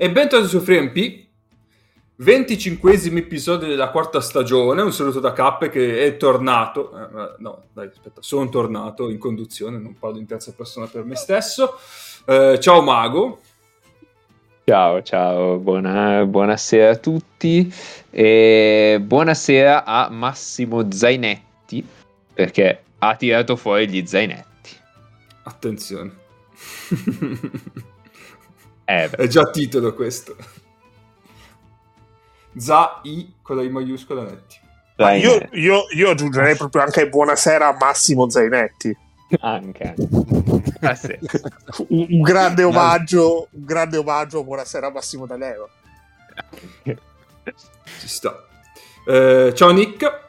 E bentornati su FreeMP, 25 episodio della quarta stagione. Un saluto da Cappe che è tornato. Eh, no, dai, aspetta, sono tornato in conduzione, non parlo in terza persona per me stesso. Eh, ciao Mago. Ciao, ciao, buona, buonasera a tutti e buonasera a Massimo Zainetti perché ha tirato fuori gli zainetti. Attenzione. eh, È già titolo questo. Za-I con la I maiuscola netti. Io, io, io, aggiungerei proprio anche buonasera a Massimo Zainetti. Anche. Ah, sì. un, un, grande omaggio, un grande omaggio, buonasera a Massimo D'Aleva. Ci sta. Eh, ciao Nick.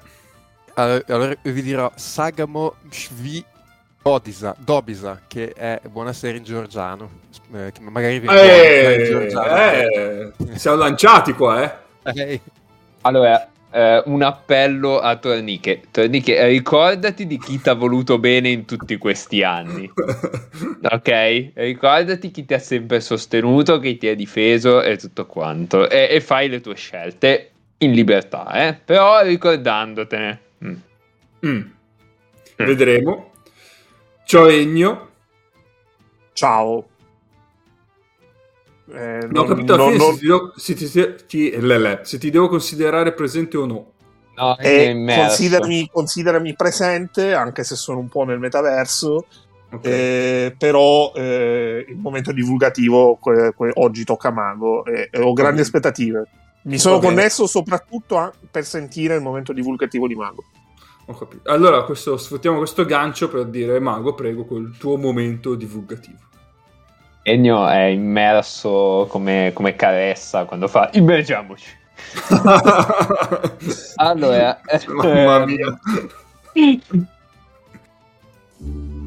Allora, allora, vi dirò Sagamo Shvi Odisa, Dobisa, che è buonasera in georgiano. Eh, che magari vi eh, in georgiano. Eh, siamo lanciati qua, eh. eh. Allora, eh, un appello a Torniche. Torniche, ricordati di chi ti ha voluto bene in tutti questi anni. ok? Ricordati chi ti ha sempre sostenuto, chi ti ha difeso e tutto quanto. E, e fai le tue scelte in libertà, eh? Però ricordandotene. Mm. Mm. Vedremo. Ciao Egno. Ciao. Eh, non ho capito fine non... se, ti devo, se, ti, ti, lele, se ti devo considerare presente o no. No, eh, considerami, considerami, presente, anche se sono un po' nel metaverso. Okay. Eh, però eh, il momento divulgativo que, que, oggi tocca a Mago e, ho grandi okay. aspettative. Mi sono connesso soprattutto per sentire il momento divulgativo di Mago. Ho capito. Allora questo, sfruttiamo questo gancio per dire Mago, prego, col tuo momento divulgativo. Ennio è immerso come, come caressa quando fa immergiamoci. allora, mamma mia.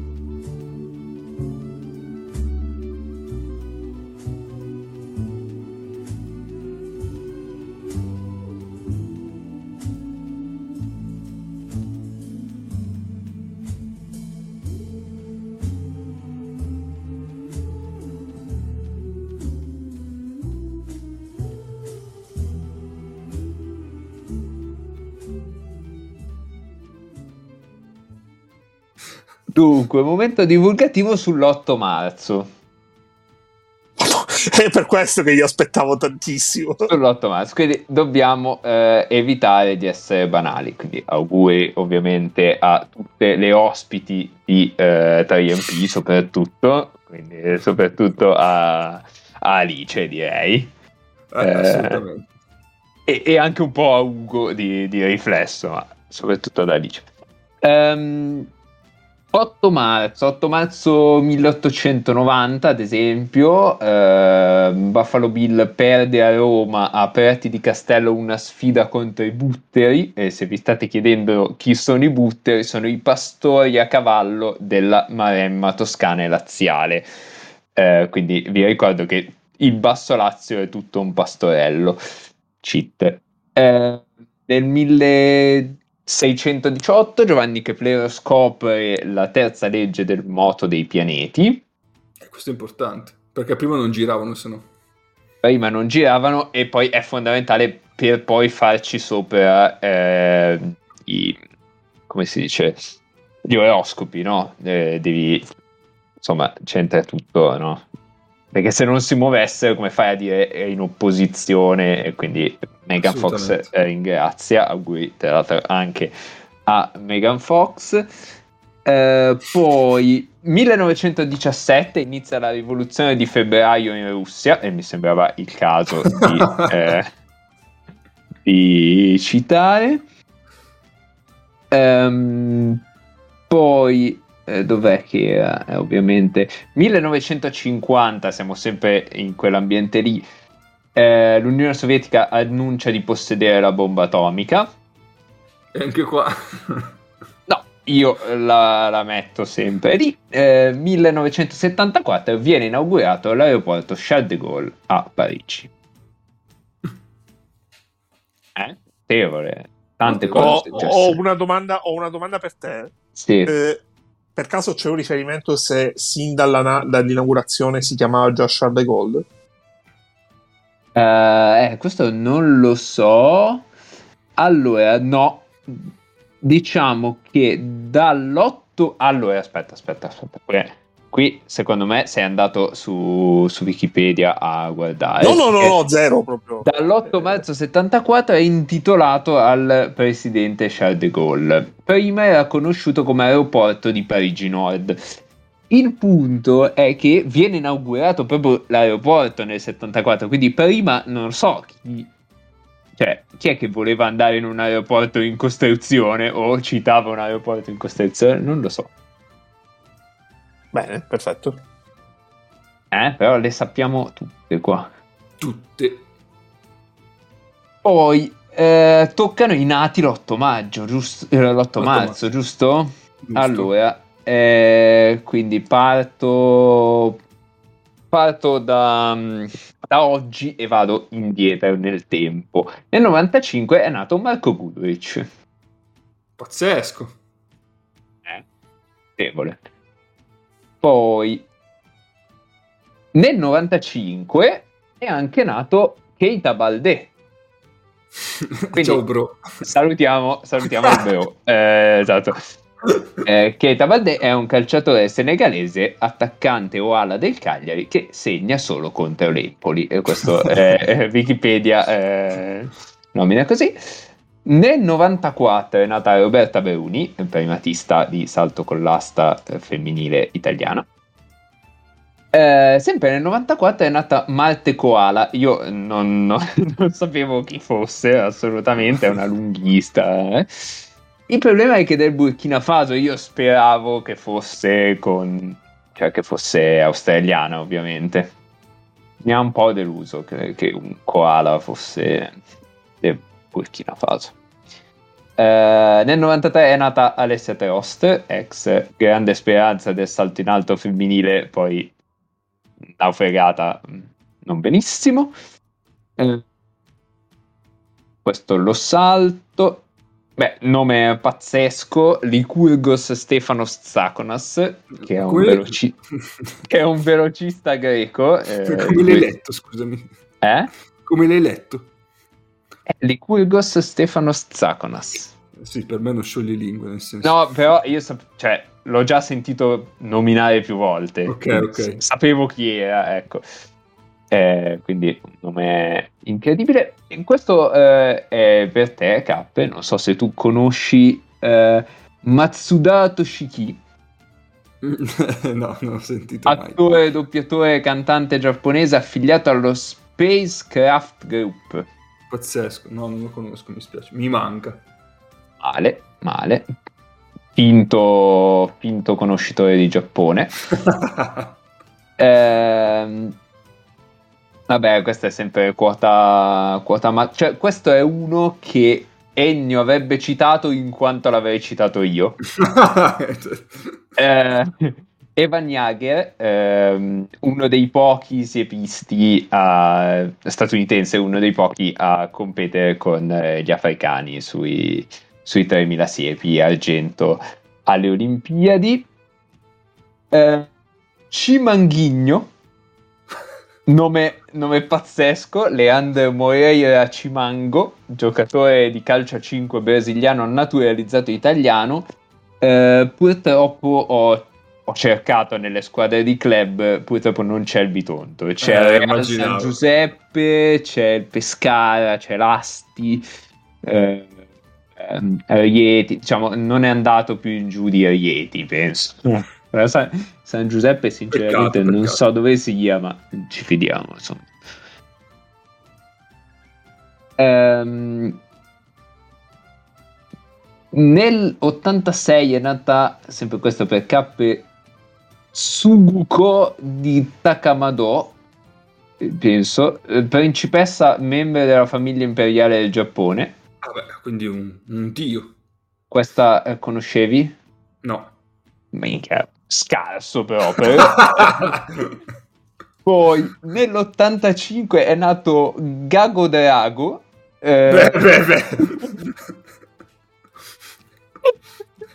Dunque, momento divulgativo sull'8 marzo. È per questo che io aspettavo tantissimo. Sull'8 marzo, quindi dobbiamo eh, evitare di essere banali. Quindi auguri ovviamente a tutte le ospiti di eh, 3MP, soprattutto, quindi soprattutto a, a Alice, direi. Eh, assolutamente. E, e, anche un po' a Ugo di, di riflesso, ma soprattutto ad Alice. Um, 8 marzo, 8 marzo 1890, ad esempio, eh, Buffalo Bill perde a Roma a Prati di Castello una sfida contro i Butteri. E se vi state chiedendo chi sono i Butteri, sono i pastori a cavallo della Maremma toscana e laziale. Eh, quindi vi ricordo che il Basso Lazio è tutto un pastorello. Cheat. Eh, nel 1000 618 Giovanni Kepler scopre la terza legge del moto dei pianeti. E questo è importante, perché prima non giravano, se no. Prima non giravano e poi è fondamentale per poi farci sopra eh, i... come si dice? Gli oroscopi, no? Eh, devi... insomma, c'entra tutto, no? Perché se non si muovessero, come fai a dire, è in opposizione e quindi Megan Fox ringrazia, auguri tra l'altro anche a Megan Fox. Eh, poi 1917 inizia la rivoluzione di febbraio in Russia e mi sembrava il caso di, eh, di citare. Um, poi eh, dov'è che era? Eh, ovviamente 1950, siamo sempre in quell'ambiente lì eh, l'Unione Sovietica annuncia di possedere la bomba atomica. E anche qua. no, io la, la, metto sempre lì. Eh, 1974 viene inaugurato l'aeroporto Charles de Gaulle a Parigi. Eh? Notevole. Tante cose. Ho, ho, una domanda, ho, una domanda, per te. Sì. Per caso c'è un riferimento se sin dalla, dall'inaugurazione si chiamava già Charles de Gaulle? Uh, eh, questo non lo so. Allora, no. Diciamo che dall'8... Allora, aspetta, aspetta, aspetta. Qui, secondo me, sei andato su, su Wikipedia a guardare. No, no, no, no, zero proprio. Dall'8 marzo 74 è intitolato al presidente Charles de Gaulle. Prima era conosciuto come aeroporto di Parigi Nord il punto è che viene inaugurato proprio l'aeroporto nel 74, quindi prima non so chi, cioè, chi è che voleva andare in un aeroporto in costruzione o citava un aeroporto in costruzione, non lo so. Bene, perfetto. Eh, però le sappiamo tutte qua. Tutte. Poi eh, toccano i nati l'8 maggio, giusto? Eh, l'8 marzo, giusto? giusto? Allora, eh, quindi parto, parto da, da, oggi e vado indietro nel tempo. Nel 95 è nato Marco Goodrich. Pazzesco. Eh, notevole. Poi nel 95 è anche nato Keita Balde. Quindi, Ciao bro. Salutiamo, salutiamo il bro. Eh, esatto. Eh, Keita Balde è un calciatore senegalese, attaccante o ala del Cagliari, che segna solo contro l'Empoli. E questo è Wikipedia eh, nomina così. Nel 94 è nata Roberta Beruni, primatista di salto con l'asta femminile italiana. Eh, sempre nel 94 è nata Marte Koala. Io non, non, non sapevo chi fosse, assolutamente, è una lunghista. Eh. Il problema è che del Burkina Faso io speravo che fosse con... cioè che fosse australiana ovviamente. Mi ha un po' deluso che, che un koala fosse del Burkina Faso. Uh, nel 93 è nata Alessia Teost, ex grande speranza del salto in alto femminile, poi naufragata mm, non benissimo. Uh, questo lo salto. Beh, nome pazzesco, Lycurgos Stefanos Tsakonas, che è un, veloci... che è un velocista greco. Eh, come l'hai letto, scusami? Eh? Come l'hai letto? Lycurgos Stefanos Tsakonas. Sì, per me non scioglie lingue, nel senso... No, però io sap- cioè, l'ho già sentito nominare più volte. Ok, ok. Sapevo chi era, ecco. Eh, quindi un nome incredibile. questo eh, è per te, Cappe. Non so se tu conosci eh, Matsuda Toshiki. no, non ho sentito Attore, mai. doppiatore, cantante giapponese affiliato allo Spacecraft Group. Pazzesco, no, non lo conosco, mi spiace. Mi manca. Male, male. Finto, finto conoscitore di Giappone. ehm Vabbè, questa è sempre quota, quota ma- cioè questo è uno che Ennio avrebbe citato in quanto l'avrei citato io. eh, Evan Jager, ehm, uno dei pochi siepisti uh, statunitense, uno dei pochi a competere con eh, gli africani sui, sui 3000 siepi argento alle Olimpiadi. Eh, Cimanghigno, Nome, nome, pazzesco, Leandro Moreira Cimango, giocatore di calcio a 5 brasiliano naturalizzato italiano. Eh, purtroppo ho, ho, cercato nelle squadre di club, purtroppo non c'è il Bitonto. C'è eh, il San Giuseppe, c'è il Pescara, c'è l'Asti, eh, ehm, Rieti. Diciamo, non è andato più in giù di Rieti, penso. San, San Giuseppe, sinceramente, peccato, non peccato. so dove sia, ma ci fidiamo. Insomma. Ehm, nel 86 è nata, sempre questo per K, Suguko di Takamado, penso, principessa membro della famiglia imperiale del Giappone. Vabbè, quindi un, un dio. Questa eh, conoscevi? No. Minchia, scarso proprio. Poi nell'85 è nato Gago Drago. Eh... Beh, beh, beh.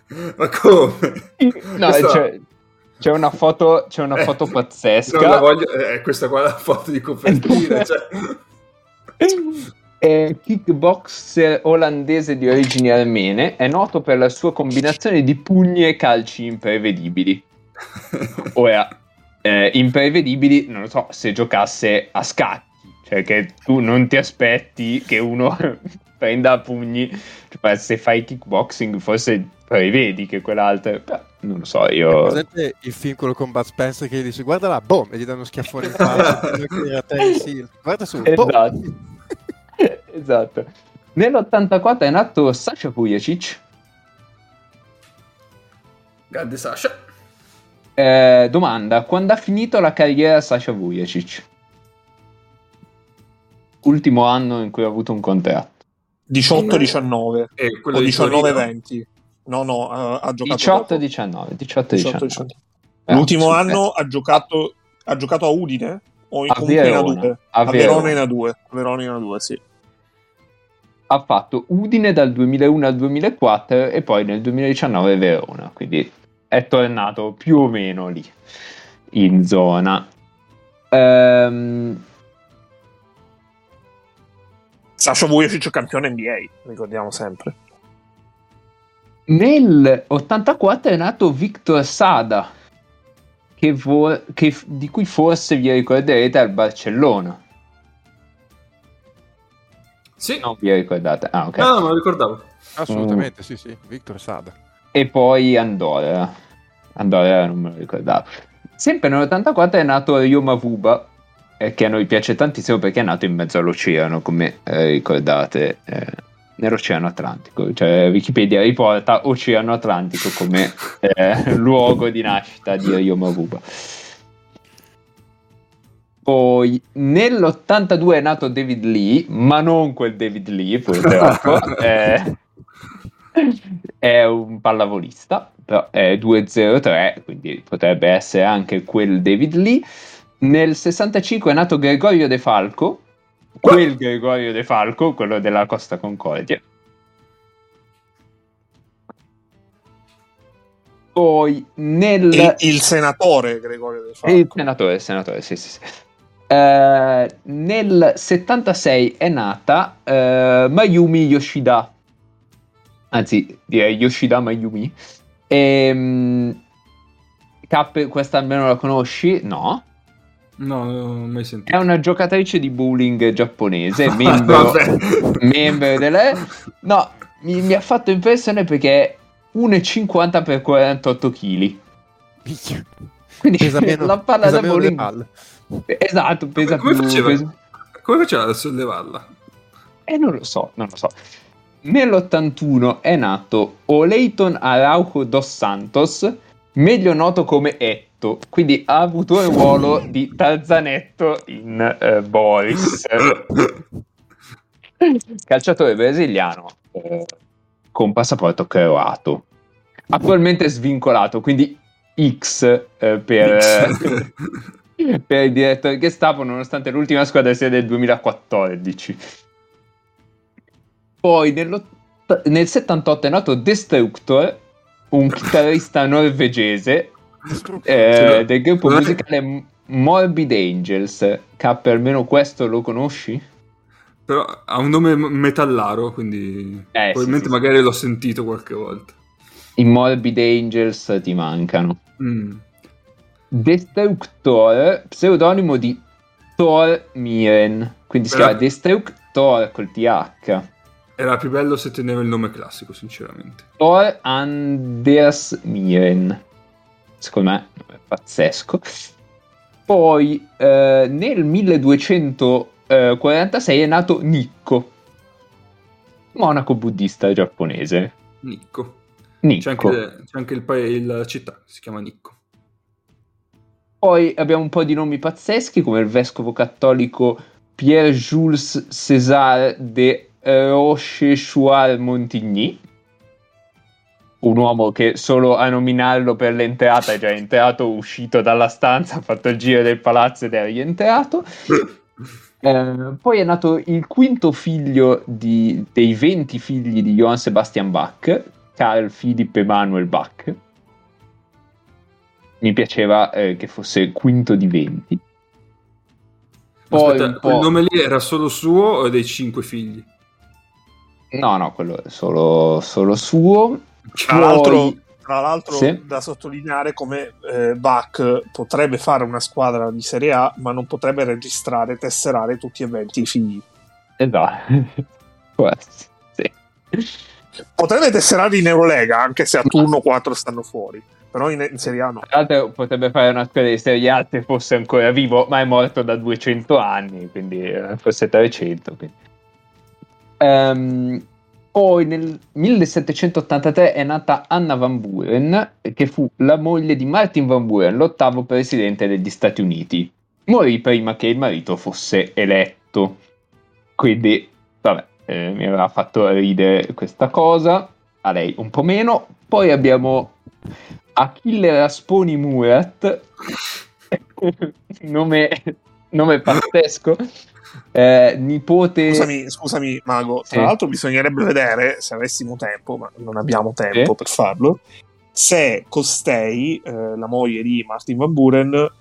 Ma come? No, Questa... c'è, c'è, una foto, c'è una foto eh, pazzesca. Voglio, eh, questa qua è la foto di copertina. cioè... È kickboxer olandese di origini armene, è noto per la sua combinazione di pugni e calci imprevedibili. Ora, eh, imprevedibili, non lo so, se giocasse a scacchi, cioè che tu non ti aspetti che uno prenda a pugni, cioè, se fai kickboxing forse prevedi che quell'altro... Beh, non lo so, io... Presente il film quello con Bud Spencer che gli dice guarda là, boom, e gli danno schiaffone in faccia, guarda su, esatto. esatto. Nell'84 è nato Sasha Vujacic. Grande Sasha. Eh, domanda, quando ha finito la carriera Sasha Vujacic? Ultimo anno in cui ha avuto un contratto. 18-19 eh, o 19-20. No, no, ha, ha giocato 18-19. 18-19. L'ultimo ah, anno ha giocato, ha giocato a Udine? O in, a Verona. in A2? A, a Verona in A2. Verona in A2, sì. Ha fatto Udine dal 2001 al 2004 e poi nel 2019 Verona, quindi è tornato più o meno lì, in zona. Ehm... Sasha Vujovic campione NBA, ricordiamo sempre. Nel 84 è nato Victor Sada, che vo- che di cui forse vi ricorderete al Barcellona. Sì. Non vi ricordate? Ah, ok. No, no, me lo ricordavo. Assolutamente, mm. sì, sì. Victor Sada. E poi Andorra. Andorra non me lo ricordavo. Sempre nell'84 è nato Rio Mavuba, eh, che a noi piace tantissimo perché è nato in mezzo all'oceano, come eh, ricordate. Eh nell'Oceano Atlantico, cioè Wikipedia riporta Oceano Atlantico come eh, luogo di nascita di Yomabuba. Poi nell'82 è nato David Lee, ma non quel David Lee, purtroppo. è, è un pallavolista, però è 203, quindi potrebbe essere anche quel David Lee. Nel 65 è nato Gregorio De Falco, quel Gregorio De Falco, quello della Costa Concordia. Poi nel... Il, il senatore Gregorio De Falco. Il senatore, il senatore, sì, sì, sì. Uh, nel 76 è nata uh, Mayumi Yoshida, anzi direi Yoshida Mayumi. E, um, Cap, questa almeno la conosci? No. No, non ho mai sentito. È una giocatrice di bowling giapponese, membro, membro delle... No, mi, mi, ha fatto impressione perché è 1,50 per 48 kg. Quindi pesa meno, la palla da bowling... Esatto, pesa come più... Faceva, pesa... Come faceva a sollevarla? Eh, non lo so, non lo so. Nell'81 è nato Oleiton Araujo dos Santos, meglio noto come Et Tarzanetto, quindi ha avuto il ruolo di Tarzanetto in uh, Boris, calciatore brasiliano uh, con passaporto croato, attualmente svincolato, quindi X uh, per, per il direttore Gestapo, nonostante l'ultima squadra sia del 2014. Poi nel 78 è nato Destructor, un chitarrista norvegese eh, del gruppo musicale Morbid Angels. K, almeno questo lo conosci? Però ha un nome metallaro, quindi eh, probabilmente sì, sì, magari sì. l'ho sentito qualche volta. I Morbid Angels ti mancano. Mm. Destructor, pseudonimo di Thor Miren, quindi si chiama Destructor col TH. Era più bello se teneva il nome classico, sinceramente. Thor Anders Miren secondo me è pazzesco. Poi eh, nel 1246 è nato Nikko, monaco buddista giapponese. Nikko. Nikko. C'è anche, c'è anche il, paese, la città, si chiama Nikko. Poi abbiamo un po' di nomi pazzeschi come il vescovo cattolico Pierre-Jules César de Rochechouart-Montigny, un uomo che solo a nominarlo per l'entrata è già entrato, uscito dalla stanza, ha fatto il giro del palazzo ed è rientrato. Eh, poi è nato il quinto figlio di, dei 20 figli di Johann Sebastian Bach, Carl Philipp Emanuel Bach. Mi piaceva eh, che fosse il quinto di 20. Poi Aspetta, il nome lì era solo suo o dei cinque figli? No, no, quello è solo, solo suo. Tra Poi... l'altro, tra l'altro sì. da sottolineare come eh, Bach potrebbe fare una squadra di Serie A, ma non potrebbe registrare e tesserare tutti e 20 i figli. Esatto. sì. Potrebbe tesserare in Eurolega, anche se a turno 4 stanno fuori. Però in, in Serie A no. Tra l'altro potrebbe fare una squadra di Serie A se fosse ancora vivo, ma è morto da 200 anni, quindi eh, forse 300. Quindi. Um, poi nel 1783 è nata Anna Van Buren, che fu la moglie di Martin Van Buren, l'ottavo presidente degli Stati Uniti. Morì prima che il marito fosse eletto. Quindi, vabbè, eh, mi aveva fatto ridere questa cosa. A lei un po' meno. Poi abbiamo Achille Rasponi Murat, nome, nome pazzesco eh, nipote. Scusami, scusami, Mago. Tra sì. l'altro, bisognerebbe vedere se avessimo tempo, ma non abbiamo tempo sì. per farlo. Se costei, eh, la moglie di Martin Van Buren,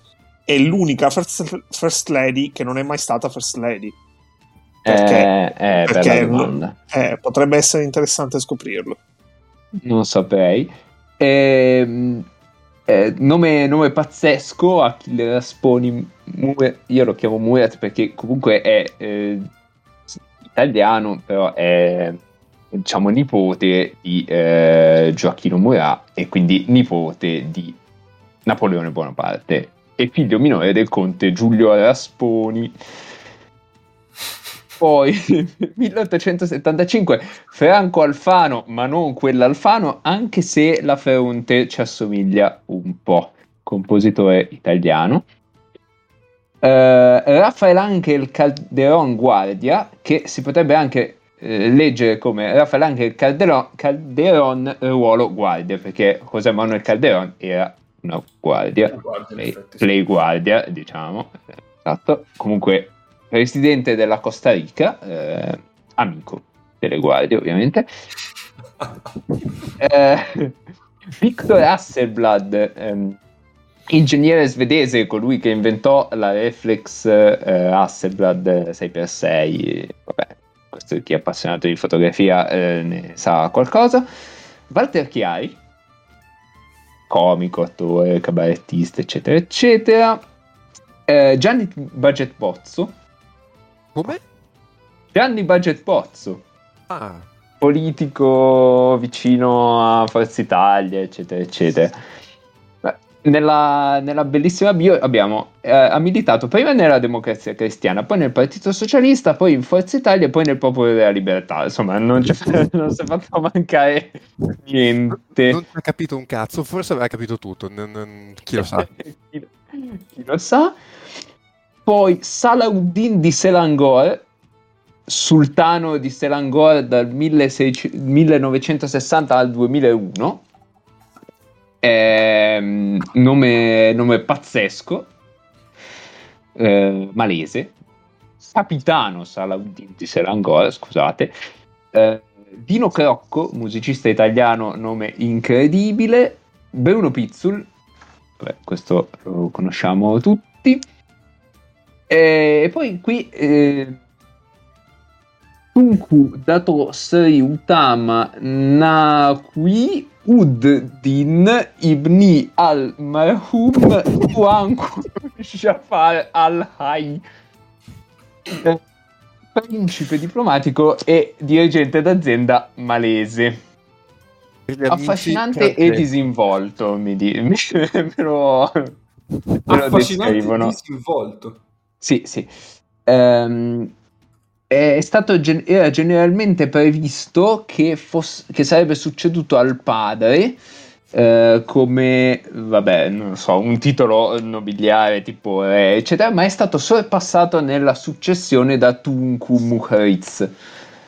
è l'unica first, first, lady che non è mai stata first lady. Perché, eh, eh perché eh, potrebbe essere interessante scoprirlo. Non saprei. Ehm eh, nome, nome, pazzesco, Achille Rasponi, Muret, io lo chiamo Muret perché comunque è eh, italiano, però è diciamo nipote di eh, Gioacchino Murat e quindi nipote di Napoleone Bonaparte e figlio minore del conte Giulio Rasponi poi 1875 Franco Alfano, ma non quell'Alfano, anche se la fronte ci assomiglia un po', compositore italiano. Uh, Raffaele Angel Calderon Guardia, che si potrebbe anche eh, leggere come Raffaele Angel Calderon, Calderon ruolo guardia, perché José Manuel Calderon era una guardia, guardia play, play guardia, diciamo. Esatto. Comunque presidente della Costa Rica, eh, amico delle guardie ovviamente, eh, Victor Hasselblad, ehm, ingegnere svedese, colui che inventò la reflex eh, Hasselblad 6x6, vabbè, questo chi è appassionato di fotografia eh, ne sa qualcosa, Walter Chiari, comico, attore, cabarettista, eccetera, eccetera, eh, Gianni Budget Bozzo, come? Gianni Budget Pozzo. Ah. Politico vicino a Forza Italia, eccetera, eccetera. Nella, nella, bellissima bio abbiamo eh, ha militato prima nella democrazia cristiana, poi nel Partito Socialista, poi in Forza Italia e poi nel Popolo della Libertà. Insomma, non, non si è fatto mancare niente. Non, ha capito un cazzo, forse aveva capito tutto. Non, non, chi lo sa? chi, chi lo sa? Poi Salahuddin di Selangor, sultano di Selangor dal 1600, 1960 al 2001. Eh, nome, nome, pazzesco, eh, malese. Capitano Salahuddin di Selangor, scusate. Eh, Dino Crocco, musicista italiano, nome incredibile. Bruno Pizzul, Vabbè, questo lo conosciamo tutti. E poi qui eh, Tunku dato Sri Utama Naqui Uddin Ibni al-Marhum Tuanku Jafar al-Hai. Principe diplomatico e dirigente d'azienda malese. Affascinante e disinvolto mi, di- me lo, me lo affascinante e disinvolto sì, sì. Um, è stato gen- era generalmente previsto che, fosse, che sarebbe succeduto al padre eh, come, vabbè, non so, un titolo nobiliare tipo re, eccetera, ma è stato sorpassato nella successione da Tunku Mukhariz.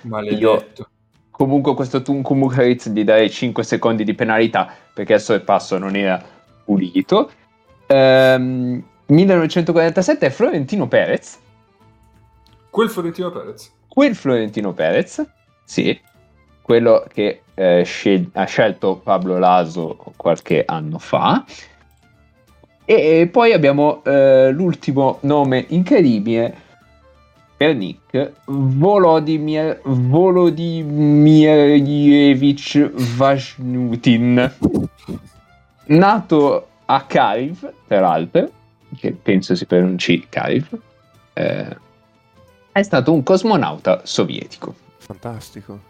Maledetto. Io, comunque questo Tunku Mukhariz gli darei 5 secondi di penalità perché il sorpasso non era pulito. Um, 1947 è Florentino Perez. Quel Florentino Perez? Quel Florentino Perez, sì, quello che eh, scel- ha scelto Pablo Laso qualche anno fa. E poi abbiamo eh, l'ultimo nome incredibile, per Nick Volodymyr Volodymyrievich Vashnutin nato a Kharkiv peraltro che penso si pronunci Kharkiv eh, è stato un cosmonauta sovietico fantastico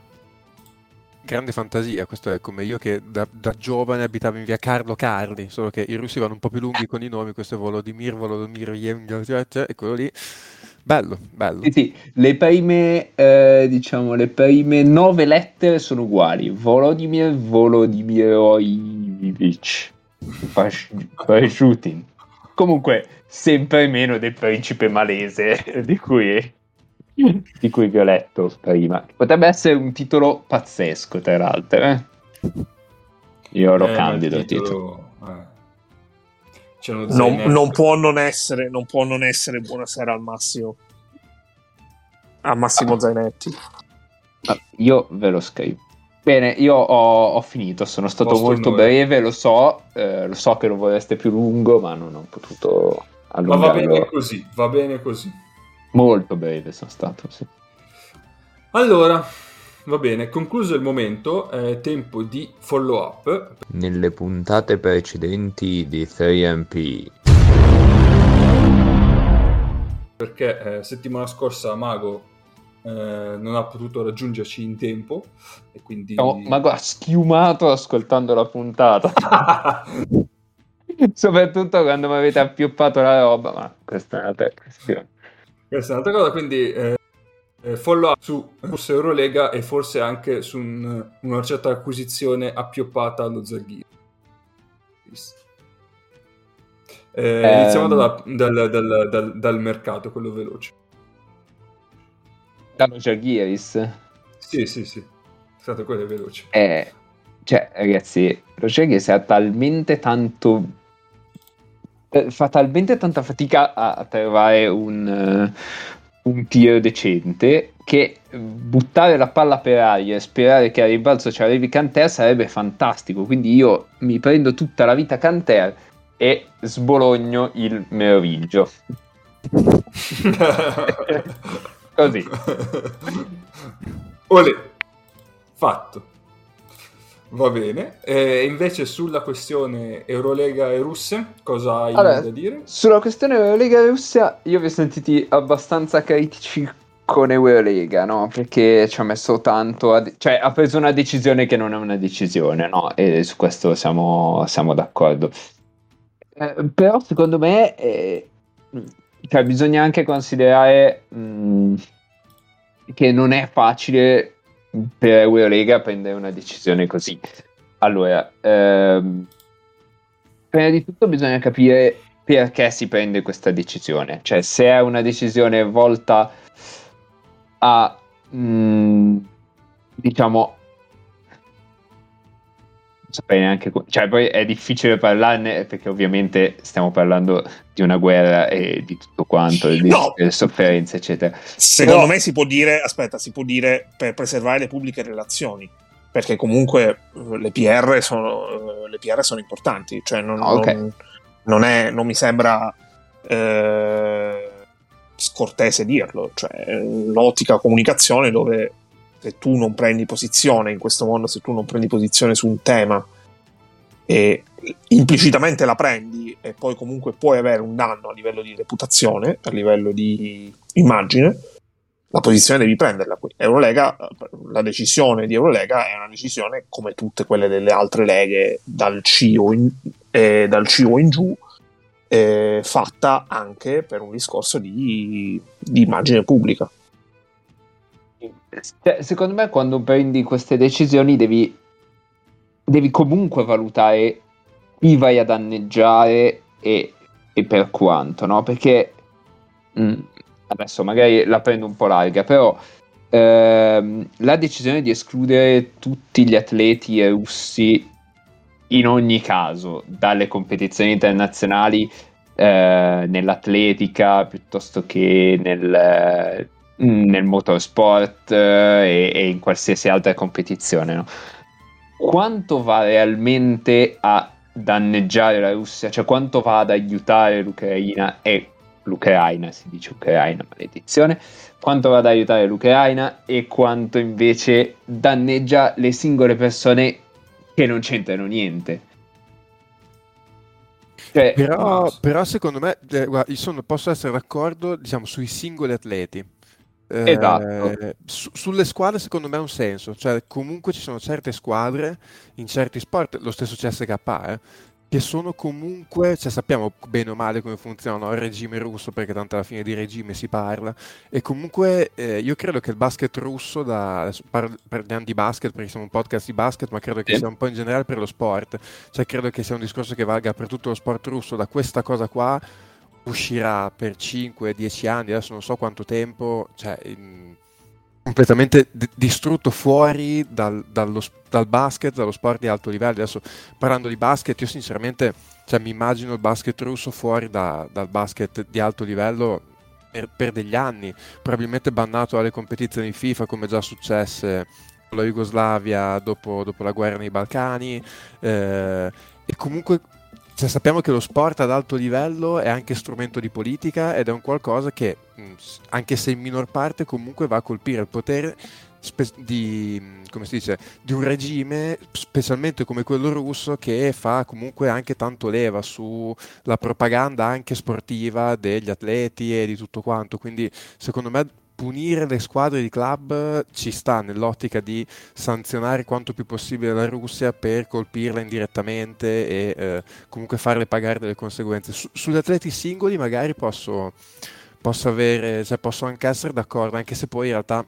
grande fantasia, questo è come io che da, da, giovane abitavo in via Carlo Carli, solo che i russi vanno un po' più lunghi con i nomi, questo è Volodymyr, Volodymyr, e quello lì Bello, bello. Sì, sì. Le prime, eh, diciamo, le prime nove lettere sono uguali. Volodymyr Volodymyrovich Pashutin. Comunque, sempre meno del principe malese di cui, di cui vi ho letto prima. Potrebbe essere un titolo pazzesco, tra l'altro. Eh? Io lo eh, candido il titolo. titolo. Eh. Non, non, può non essere, non può non essere buonasera al Massimo. A Massimo ah. Zainetti. Ah, io ve lo scrivo. Bene, io ho, ho finito, sono stato Posto molto breve, lo so, eh, lo so che lo vorreste più lungo, ma non ho potuto allungarlo. Ma va bene così, va bene così. Molto breve sono stato, sì. Allora, Va bene, concluso il momento, è tempo di follow up. Nelle puntate precedenti di 3MP. Perché eh, settimana scorsa Mago eh, non ha potuto raggiungerci in tempo e quindi... No, Mago ha schiumato ascoltando la puntata. Soprattutto quando mi avete appioppato la roba, ma questa è un'altra questione. Questa è un'altra cosa, quindi... Eh eh, follow up su forse Eurolega e forse anche su un, una certa acquisizione appioppata allo Zerghiri. Eh, eh, iniziamo dalla, dal, dal, dal, dal, mercato, quello veloce. Dallo Zerghiris? Sì, sì, sì. È stato quello veloce. Eh, cioè, ragazzi, lo Zerghiris ha talmente tanto eh, fa talmente tanta fatica a, trovare un, un tiro decente che buttare la palla per aria e sperare che a rimbalzo ci arrivi Canter sarebbe fantastico quindi io mi prendo tutta la vita Canter e sbologno il Meroviggio così Olè fatto Va bene. E invece sulla questione Eurolega e Russia, cosa hai allora, da dire? Sulla questione Eurolega e Russia, io vi ho sentiti abbastanza critici con Eurolega, no? Perché ci ha messo tanto, a de- cioè ha preso una decisione che non è una decisione, no? E su questo siamo, siamo d'accordo. Eh, però secondo me eh, cioè, bisogna anche considerare mh, mm, che non è facile per Eurolega prendere una decisione così. Allora, ehm, prima di tutto bisogna capire perché si prende questa decisione, cioè se è una decisione volta a, mh, mm, diciamo, saprei neanche. Cioè, poi è difficile parlarne perché ovviamente stiamo parlando di una guerra e di tutto quanto, di no. sofferenze, eccetera. Secondo Però... me si può dire, aspetta, si può dire per preservare le pubbliche relazioni. Perché comunque eh, le PR sono, eh, le PR sono importanti, cioè non, ah, okay. non, non, è, non mi sembra eh, scortese dirlo, cioè l'ottica comunicazione dove se tu non prendi posizione in questo mondo, se tu non prendi posizione su un tema e implicitamente la prendi e poi comunque puoi avere un danno a livello di reputazione, a livello di immagine, la posizione devi prenderla qui. Eurolega, la decisione di Eurolega è una decisione come tutte quelle delle altre leghe dal CIO in, eh, dal CIO in giù, eh, fatta anche per un discorso di, di immagine pubblica. Cioè, secondo me quando prendi queste decisioni devi, devi comunque valutare chi vai a danneggiare e, e per quanto, no? Perché mh, mm, adesso magari la prendo un po' larga, però ehm, la decisione di escludere tutti gli atleti russi in ogni caso dalle competizioni internazionali eh, nell'atletica piuttosto che nel nel motorsport eh, e, e, in qualsiasi altra competizione. No? Quanto va realmente a danneggiare la Russia, cioè quanto va ad aiutare l'Ucraina e l'Ucraina, si dice Ucraina, maledizione, quanto va ad aiutare l'Ucraina e quanto invece danneggia le singole persone che non c'entrano niente. Cioè, però, però, secondo me, eh, guarda, sono, posso essere d'accordo diciamo, sui singoli atleti. Eh, esatto. su, sulle squadre secondo me ha un senso, cioè comunque ci sono certe squadre in certi sport, lo stesso CSK, eh, che sono comunque, cioè sappiamo bene o male come funziona il regime russo, perché tanto alla fine di regime si parla, e comunque eh, io credo che il basket russo, da, parliamo di basket perché siamo un podcast di basket, ma credo che sia un po' in generale per lo sport, cioè credo che sia un discorso che valga per tutto lo sport russo, da questa cosa qua uscirà per 5-10 anni, adesso non so quanto tempo, cioè... In, completamente d- distrutto fuori dal, dallo, dal, basket, dallo sport di alto livello. Adesso parlando di basket, io sinceramente cioè, mi immagino il basket russo fuori da, dal basket di alto livello per, per, degli anni, probabilmente bannato dalle competizioni FIFA come già successe con la Jugoslavia dopo, dopo la guerra nei Balcani. Eh, e comunque cioè, sappiamo che lo sport ad alto livello è anche strumento di politica ed è un qualcosa che, anche se in minor parte, comunque va a colpire il potere spe- di, dice, di, un regime, specialmente come quello russo, che fa comunque anche tanto leva sulla propaganda anche sportiva degli atleti e di tutto quanto. Quindi, secondo me, punire le squadre di club ci sta nell'ottica di sanzionare quanto più possibile la Russia per colpirla indirettamente e eh, comunque farle pagare delle conseguenze. Su, sugli atleti singoli magari posso, posso, avere, cioè posso anche essere d'accordo, anche se poi in realtà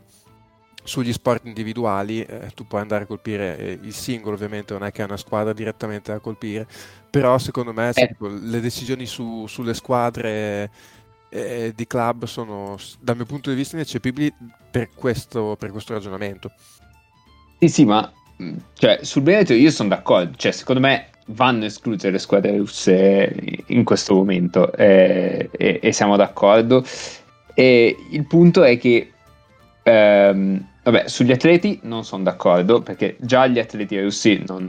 sugli sport individuali eh, tu puoi andare a colpire eh, il singolo ovviamente non è che è una squadra direttamente da colpire però secondo me eh. le decisioni su, sulle squadre eh, di club sono, dal mio punto di vista, ineccepibili per questo, per questo ragionamento. Sì, sì, ma mm, cioè, sul Veneto io sono d'accordo. Cioè, secondo me vanno escluse le squadre russe in questo momento eh, e, siamo d'accordo. E il punto è che, ehm, vabbè, sugli atleti non sono d'accordo perché già gli atleti russi non,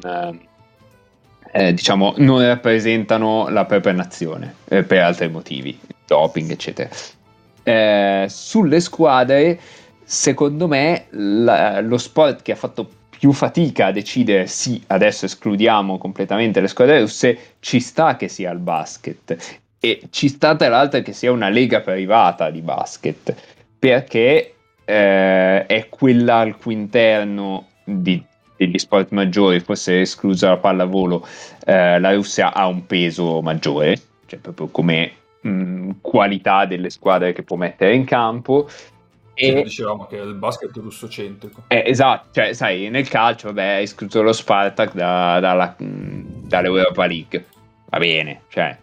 eh, diciamo, non rappresentano la propria nazione eh, per altri motivi doping, eccetera. Eh, sulle squadre, secondo me, la, lo sport che ha fatto più fatica a decidere sì, adesso escludiamo completamente le squadre russe, ci sta che sia il basket. E ci sta tra l'altro che sia una lega privata di basket, perché eh, è quella al cui interno di, degli sport maggiori, forse esclusa la pallavolo, eh, la Russia ha un peso maggiore, cioè proprio come mh, qualità delle squadre che può mettere in campo. E dicevamo che è il basket russocentrico. Eh, esatto, cioè, sai, nel calcio, vabbè, è escluso lo Spartak da, dalla, dall'Europa League. Va bene, cioè,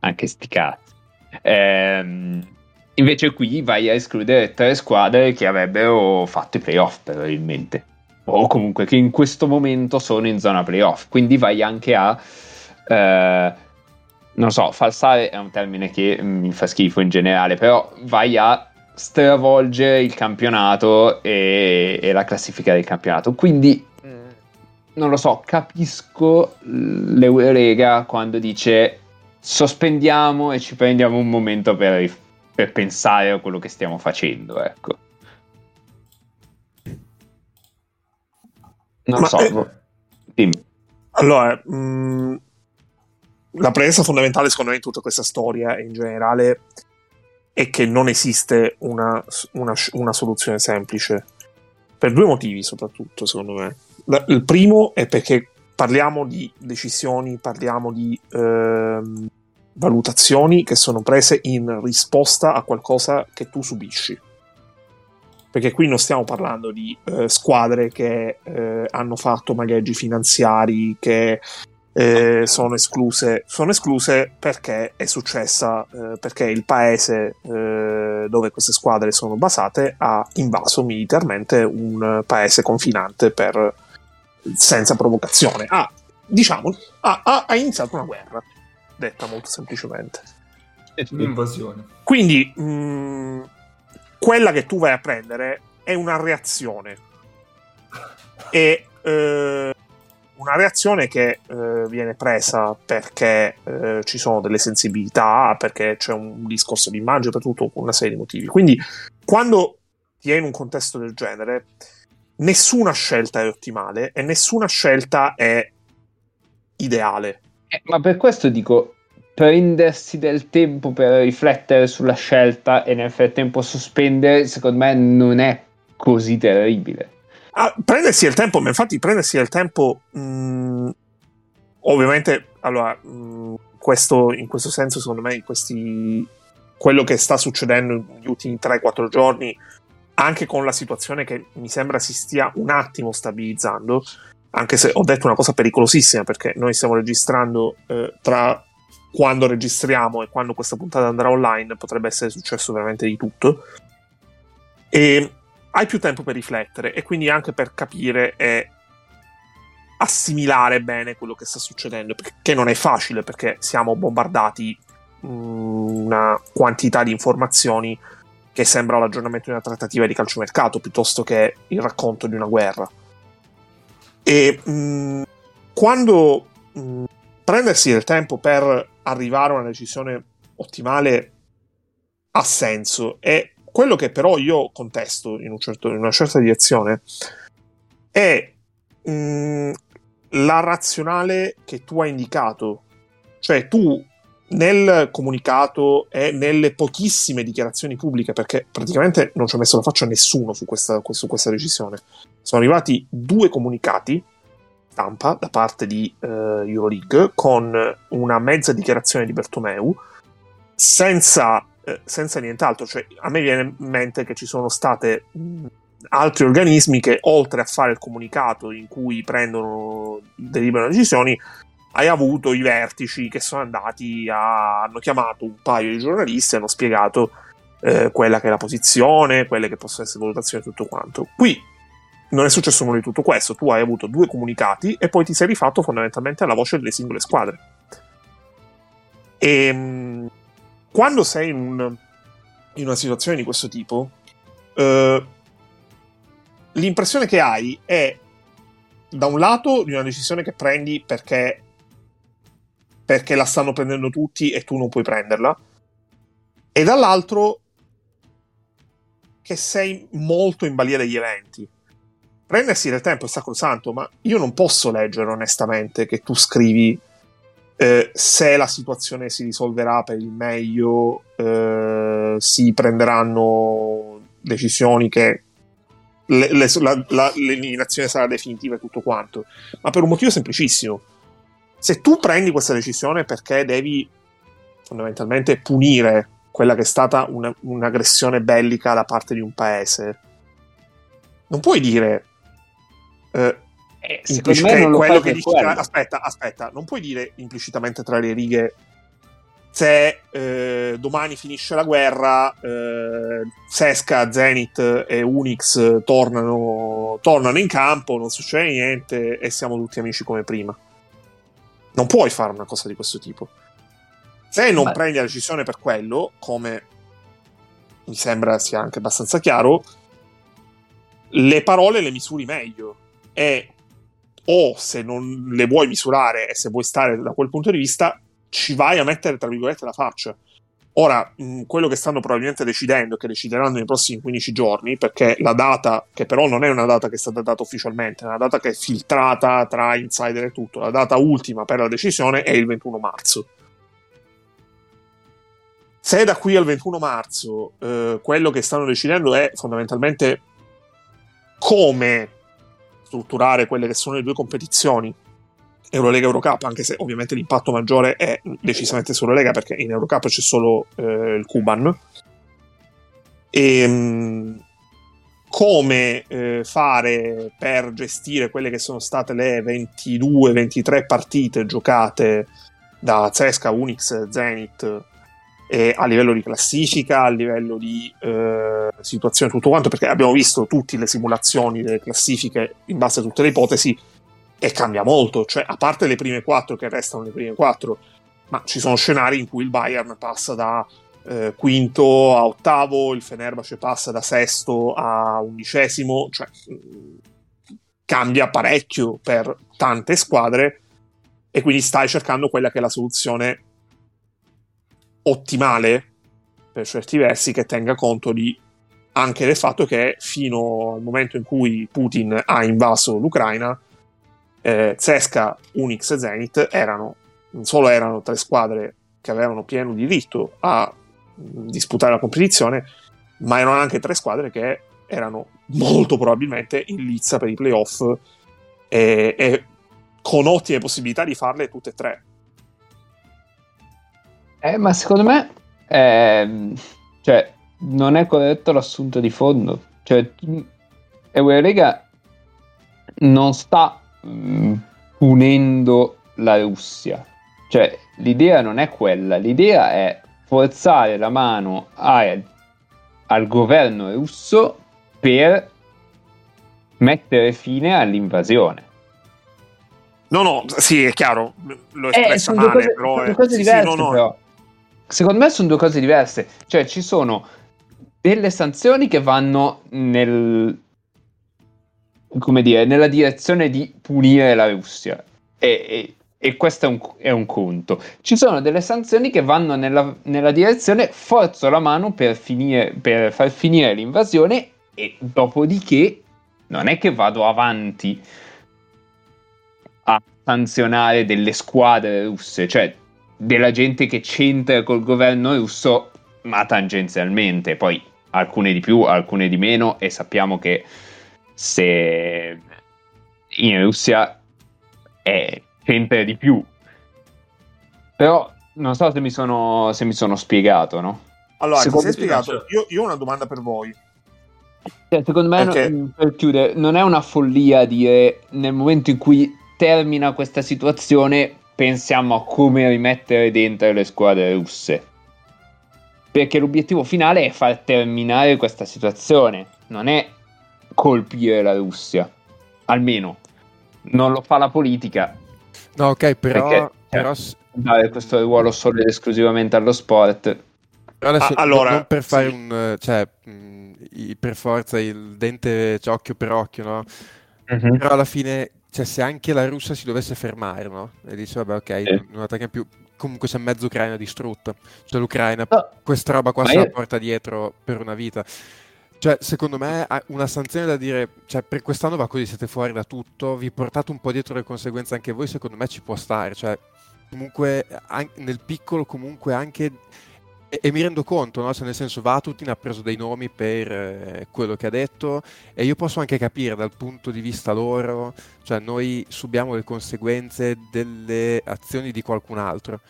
anche sti cazzi. Ehm, invece qui vai a escludere tre squadre che avrebbero fatto i playoff probabilmente. O comunque che in questo momento sono in zona playoff. Quindi vai anche a... Eh, non so, falsare è un termine che mi fa schifo in generale, però vai a stravolgere il campionato e, e la classifica del campionato. Quindi, mm. non lo so, capisco l'Eurega quando dice sospendiamo e ci prendiamo un momento per, per pensare a quello che stiamo facendo, ecco. Non Ma so, è... dimmi. Allora, mh, mm, la premessa fondamentale secondo me in tutta questa storia in generale è che non esiste una, una, una soluzione semplice. Per due motivi soprattutto secondo me. Il primo è perché parliamo di decisioni parliamo di ehm, valutazioni che sono prese in risposta a qualcosa che tu subisci. Perché qui non stiamo parlando di eh, squadre che eh, hanno fatto magheggi finanziari, che eh, sono escluse. Sono escluse perché è successa, eh, perché il paese eh, dove queste squadre sono basate ha invaso militarmente un paese confinante per, senza provocazione. Ha, diciamo, ha, ha, ha iniziato una guerra, detta molto semplicemente. Un'invasione. Quindi, mh, quella che tu vai a prendere è una reazione. E eh, una reazione che eh, viene presa perché eh, ci sono delle sensibilità, perché c'è un discorso di immagine, per tutto una serie di motivi. Quindi, quando ti è in un contesto del genere, nessuna scelta è ottimale e nessuna scelta è ideale. Eh, ma per questo dico, prendersi del tempo per riflettere sulla scelta e nel frattempo sospendere, secondo me non è così terribile. Ah, prendersi il tempo, infatti prendersi il tempo, mh, mm, ovviamente, allora, mh, mm, questo, in questo senso, secondo me, questi, quello che sta succedendo negli ultimi 3-4 giorni, anche con la situazione che mi sembra si stia un attimo stabilizzando, anche se ho detto una cosa pericolosissima perché noi stiamo registrando eh, tra quando registriamo e quando questa puntata andrà online potrebbe essere successo veramente di tutto. E hai più tempo per riflettere e quindi anche per capire e assimilare bene quello che sta succedendo, che non è facile perché siamo bombardati mm, una quantità di informazioni che sembra l'aggiornamento di una trattativa di calciomercato piuttosto che il racconto di una guerra. E mh, mm, quando mh, mm, prendersi del tempo per arrivare a una decisione ottimale ha senso e quello che però io contesto in, un certo, in una certa direzione è mh, mm, la razionale che tu hai indicato. Cioè tu nel comunicato e nelle pochissime dichiarazioni pubbliche, perché praticamente non ci ha messo la faccia nessuno su questa, su questa decisione, sono arrivati due comunicati stampa da parte di uh, Euroleague con una mezza dichiarazione di Bertomeu senza, eh, senza nient'altro. Cioè, a me viene in mente che ci sono state altri organismi che oltre a fare il comunicato in cui prendono, deliberano decisioni, hai avuto i vertici che sono andati a, hanno chiamato un paio di giornalisti e hanno spiegato eh, quella che è la posizione, quelle che possono essere valutazioni e tutto quanto. Qui non è successo nulla di tutto questo, tu hai avuto due comunicati e poi ti sei rifatto fondamentalmente alla voce delle singole squadre. E ehm, quando sei in, un, in una situazione di questo tipo, eh, l'impressione che hai è da un lato di una decisione che prendi perché perché la stanno prendendo tutti e tu non puoi prenderla, e dall'altro che sei molto in balia degli eventi. Prendersi del tempo è sacrosanto, ma io non posso leggere onestamente che tu scrivi eh, se la situazione si risolverà per il meglio, eh, si prenderanno decisioni che le, le, la, la, l'eliminazione sarà definitiva e tutto quanto, ma per un motivo semplicissimo. Se tu prendi questa decisione perché devi fondamentalmente punire quella che è stata una, un'aggressione bellica da parte di un paese, non puoi dire eh, eh, implicitamente quello che dici. Tra, aspetta, aspetta, non puoi dire implicitamente tra le righe se eh, domani finisce la guerra, eh, Sesca, Zenith e Unix tornano, tornano in campo, non succede niente e siamo tutti amici come prima. Non puoi fare una cosa di questo tipo. Se non Beh. prendi la decisione per quello, come mi sembra sia anche abbastanza chiaro, le parole le misuri meglio. E o se non le vuoi misurare e se vuoi stare da quel punto di vista, ci vai a mettere, tra virgolette, la faccia. Ora, mh, quello che stanno probabilmente decidendo, che decideranno nei prossimi 15 giorni, perché la data, che però non è una data che è stata data ufficialmente, è una data che è filtrata tra insider e tutto, la data ultima per la decisione è il 21 marzo. Se da qui al 21 marzo eh, quello che stanno decidendo è fondamentalmente come strutturare quelle che sono le due competizioni Eurolega Eurocup, anche se ovviamente l'impatto maggiore è decisamente sull'Eurolega perché in Eurocup c'è solo eh, il Cuban. E, ehm, come eh, fare per gestire quelle che sono state le 22-23 partite giocate da Zesca, Unix, Zenith eh, a livello di classifica, a livello di eh, situazione, tutto quanto, perché abbiamo visto tutte le simulazioni delle classifiche in base a tutte le ipotesi e cambia molto, cioè a parte le prime quattro che restano le prime quattro, ma ci sono scenari in cui il Bayern passa da eh, quinto a ottavo, il Fenerbahce passa da sesto a undicesimo, cioè cambia parecchio per tante squadre e quindi stai cercando quella che è la soluzione ottimale per certi versi che tenga conto di, anche del fatto che fino al momento in cui Putin ha invaso l'Ucraina eh, Zesca, Unix e Zenith erano non solo erano tre squadre che avevano pieno diritto a disputare la competizione ma erano anche tre squadre che erano molto probabilmente in lizza per i playoff e, e con ottime possibilità di farle tutte e tre. Eh, ma secondo me eh, cioè, non è corretto l'assunto di fondo. Cioè, Eurolega non sta mh, mm, punendo la Russia. Cioè, l'idea non è quella, l'idea è forzare la mano a, al governo russo per mettere fine all'invasione. No, no, sì, è chiaro, l'ho eh, espressa eh, male, cose, però... Sono due cose diverse, sì, no, no. però. Secondo me sono due cose diverse. Cioè, ci sono delle sanzioni che vanno nel... come dire, nella direzione di punire la Russia. E, e, e questo è un, è un, conto. Ci sono delle sanzioni che vanno nella, nella direzione forzo la mano per, finire, per far finire l'invasione e dopodiché non è che vado avanti a sanzionare delle squadre russe, cioè della gente che c'entra col governo russo, ma tangenzialmente, poi alcune di più, alcune di meno, e sappiamo che se in Russia è, c'entra di più. Però non so se mi sono, se mi sono spiegato, no? Allora, ti sei spiegato, io, io ho una domanda per voi. Cioè, secondo me, Perché... non, per chiudere, non è una follia dire nel momento in cui termina questa situazione pensiamo a come rimettere dentro le squadre russe. Perché l'obiettivo finale è far terminare questa situazione, non è colpire la Russia. Almeno non lo fa la politica. No, ok, però, perché, però... Dare questo ruolo solo ed esclusivamente allo sport. Adesso, ah, allora, non per fare sì. un cioè, per forza il dente occhio per occhio, no? Uh-huh. Però alla fine cioè, se anche la Russia si dovesse fermare, no? E dice, vabbè, ok, sì. non attacchiamo più. Comunque c'è mezza Ucraina distrutta. Cioè, l'Ucraina, no. questa roba qua se io... la porta dietro per una vita. Cioè, secondo me, una sanzione da dire, cioè, per quest'anno va così, siete fuori da tutto, vi portate un po' dietro le conseguenze anche voi, secondo me ci può stare. Cioè, comunque, nel piccolo, comunque anche e, e, mi rendo conto, no? cioè, nel senso Vatutin ha preso dei nomi per eh, quello che ha detto e io posso anche capire dal punto di vista loro, cioè noi subiamo le conseguenze delle azioni di qualcun altro.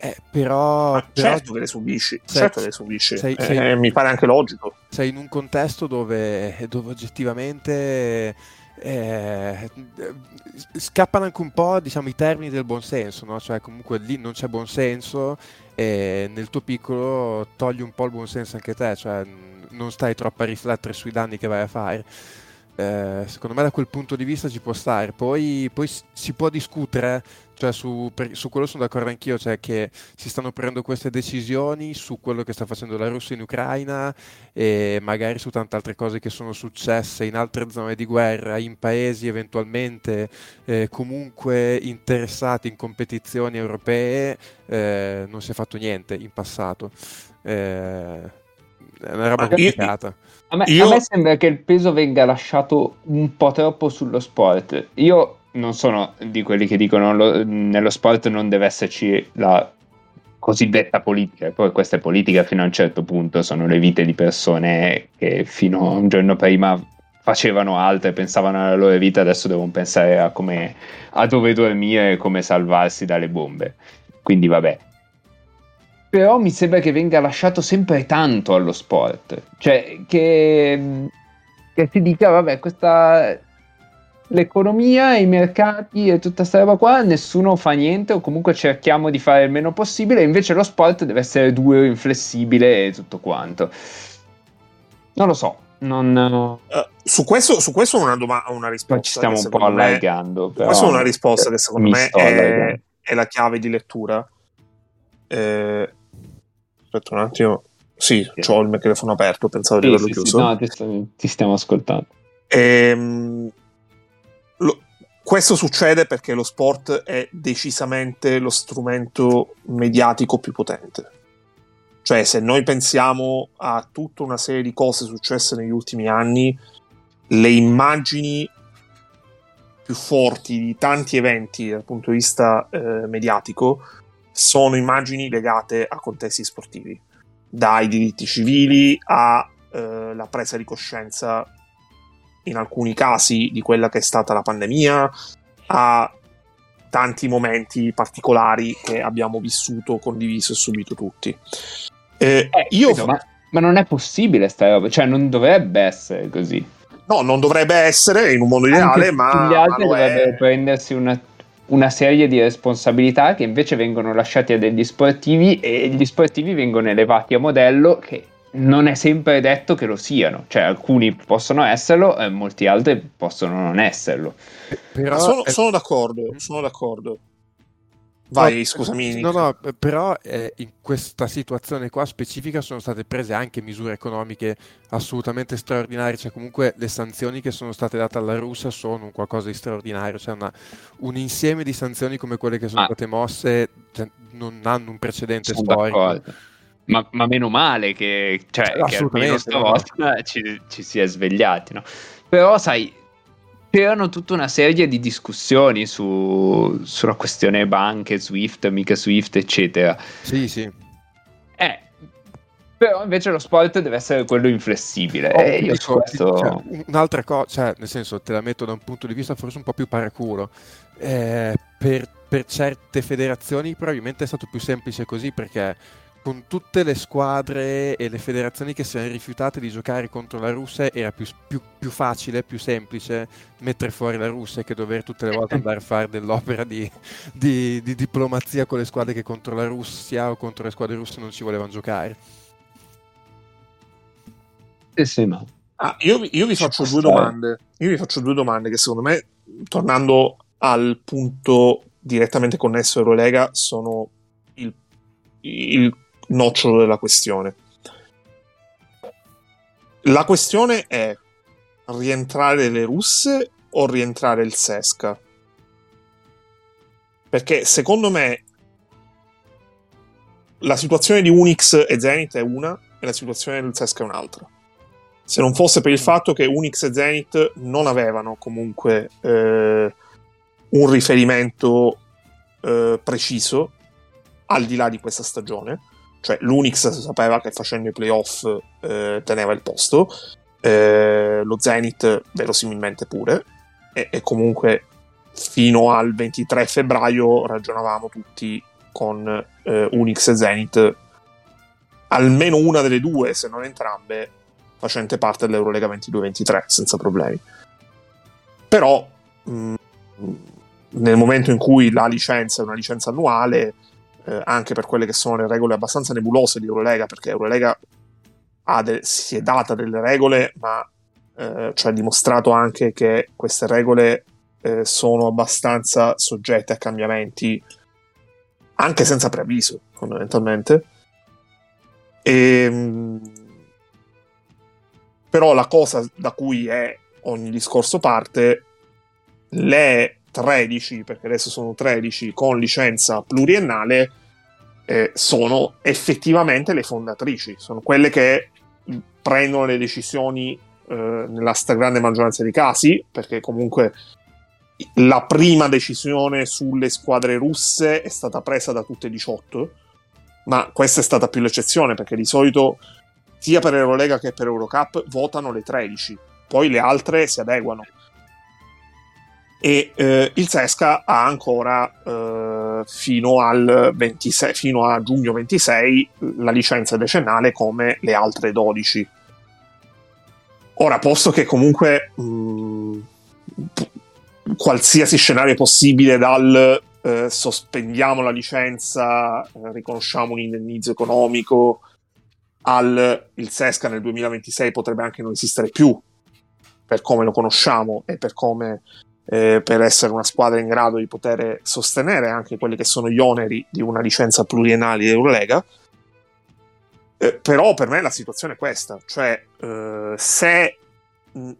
Eh, però, Ma però certo che le subisci, sei, certo che le subisci. Sei, eh, sei, mi pare anche logico. Sei in un contesto dove, dove oggettivamente eh, scappano anche un po' diciamo, i termini del buonsenso, no? cioè comunque lì non c'è buonsenso e nel tuo piccolo togli un po' il buonsenso anche te, cioè non stai troppo a riflettere sui danni che vai a fare. Eh, secondo me da quel punto di vista ci può stare, poi, poi si può discutere cioè su, per, su, quello sono d'accordo anch'io, cioè che si stanno prendendo queste decisioni su quello che sta facendo la Russia in Ucraina e magari su tante altre cose che sono successe in altre zone di guerra, in paesi eventualmente eh, comunque interessati in competizioni europee, eh, non si è fatto niente in passato. Eh, è una roba complicata. A me, io... a me sembra che il peso venga lasciato un po' troppo sullo sport. Io non sono di quelli che dicono lo, nello sport non deve esserci la cosiddetta politica, poi questa è politica fino a un certo punto, sono le vite di persone che fino a un giorno prima facevano altro e pensavano alla loro vita, adesso devono pensare a, come, a dove dormire e come salvarsi dalle bombe. Quindi vabbè. Però mi sembra che venga lasciato sempre tanto allo sport, cioè che, che si dica vabbè questa l'economia, i mercati e tutta questa roba qua, nessuno fa niente o comunque cerchiamo di fare il meno possibile, invece lo sport deve essere duro, inflessibile e tutto quanto. Non lo so. Non... Uh, su, questo, su questo una, doma- una risposta. Ci stiamo un po' allargando. Me, questa è una risposta che secondo me è, è, la chiave di lettura. Eh, aspetta un attimo. Sì, sì. ho il microfono aperto, pensavo sì, di averlo sì, chiuso. no, ti, ti, stiamo ascoltando. Ehm, lo, questo succede perché lo sport è decisamente lo strumento mediatico più potente. Cioè, se noi pensiamo a tutta una serie di cose successe negli ultimi anni, le immagini più forti di tanti eventi dal punto di vista eh, mediatico sono immagini legate a contesti sportivi, dai diritti civili alla eh, presa di coscienza in alcuni casi di quella che è stata la pandemia, a tanti momenti particolari che abbiamo vissuto, condiviso e subito tutti. Eh, eh, io... Ma, ma, non è possibile sta roba, cioè non dovrebbe essere così. No, non dovrebbe essere in un mondo ideale, Anche ma... Gli altri dovrebbero è... prendersi una, una serie di responsabilità che invece vengono lasciate a degli sportivi e gli sportivi vengono elevati a modello che non è sempre detto che lo siano, cioè alcuni possono esserlo e molti altri possono non esserlo. Però sono, è... sono d'accordo, sono d'accordo. Vai, no, scusami. No, no, però eh, in questa situazione qua specifica sono state prese anche misure economiche assolutamente straordinarie, cioè comunque le sanzioni che sono state date alla Russia sono un qualcosa di straordinario, cioè una, un insieme di sanzioni come quelle che sono ah. state mosse cioè, non hanno un precedente sono storico. Ma, ma, meno male che, cioè, che almeno stavolta ci, ci si è svegliati, no? Però sai, c'erano tutta una serie di discussioni su, sulla questione banche, Swift, mica Swift, eccetera. Sì, sì. Eh, però invece lo sport deve essere quello inflessibile. Oh, e io dico, questo... cioè, un'altra cosa, cioè, nel senso, te la metto da un punto di vista forse un po' più paraculo. Eh, per, per certe federazioni probabilmente è stato più semplice così perché con tutte le squadre e le federazioni che si erano rifiutate di giocare contro la Russia era più, più, più, facile, più semplice mettere fuori la Russia che dover tutte le volte andare a fare dell'opera di, di, di diplomazia con le squadre che contro la Russia o contro le squadre russe non ci volevano giocare. Eh sì, ma... Ah, io, io, vi faccio due domande. Io vi faccio due domande che secondo me, tornando al punto direttamente connesso a Eurolega, sono il, il nocciolo della questione. La questione è rientrare le russe o rientrare il Sesca? Perché secondo me la situazione di Unix e Zenith è una e la situazione del Sesca è un'altra. Se non fosse per il fatto che Unix e Zenith non avevano comunque eh, un riferimento eh, preciso al di là di questa stagione, cioè l'Unix sapeva che facendo i playoff eh, teneva il posto, eh, lo Zenith verosimilmente pure, e, e, comunque fino al 23 febbraio ragionavamo tutti con eh, Unix e Zenith, almeno una delle due, se non entrambe, facente parte dell'Eurolega 22-23, senza problemi. Però mh, mm, nel momento in cui la licenza è una licenza annuale, eh, anche per quelle che sono le regole abbastanza nebulose di Eurolega, perché Eurolega de- si è data delle regole, ma eh, cioè ha dimostrato anche che queste regole eh, sono abbastanza soggette a cambiamenti, anche senza preavviso, fondamentalmente. E, ehm, però la cosa da cui è ogni discorso parte, le 13, perché adesso sono 13 con licenza pluriennale, eh, sono effettivamente le fondatrici, sono quelle che prendono le decisioni eh, nella stragrande maggioranza dei casi, perché comunque la prima decisione sulle squadre russe è stata presa da tutte e 18, ma questa è stata più l'eccezione, perché di solito sia per Eurolega che per Eurocup votano le 13, poi le altre si adeguano e eh, il Sesca ha ancora eh, fino, al 26, fino a giugno 26 la licenza decennale come le altre 12. Ora, posto che comunque mh, mm, qualsiasi scenario possibile dal eh, sospendiamo la licenza, eh, riconosciamo un indennizzo economico, al il Sesca nel 2026 potrebbe anche non esistere più per come lo conosciamo e per come eh, per essere una squadra in grado di poter sostenere anche quelli che sono gli oneri di una licenza pluriennale di Eurolega. Eh, però per me la situazione è questa, cioè eh, se,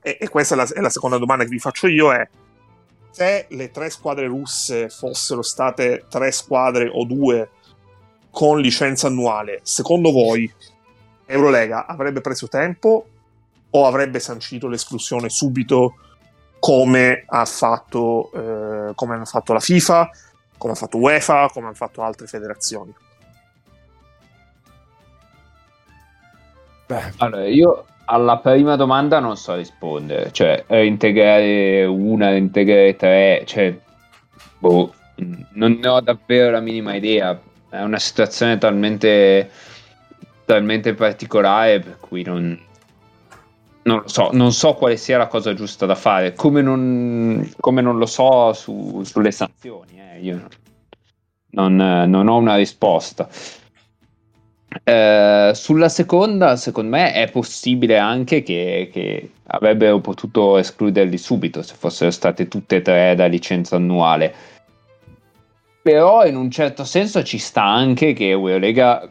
e, e, questa è la, è la, seconda domanda che vi faccio io, è se le tre squadre russe fossero state tre squadre o due con licenza annuale, secondo voi Eurolega avrebbe preso tempo o avrebbe sancito l'esclusione subito come ha fatto, eh, come hanno fatto la FIFA, come ha fatto UEFA, come hanno fatto altre federazioni? Beh. Allora, io alla prima domanda non so rispondere, cioè integrare una, integrare tre, cioè, boh, non ne ho davvero la minima idea, è una situazione talmente, talmente particolare per cui non, non lo so, non so quale sia la cosa giusta da fare, come non, come non lo so su, sulle sanzioni, eh, io non, non ho una risposta. Eh, sulla seconda, secondo me, è possibile anche che, che, avrebbero potuto escluderli subito se fossero state tutte e tre da licenza annuale. Però, in un certo senso, ci sta anche che Eurolega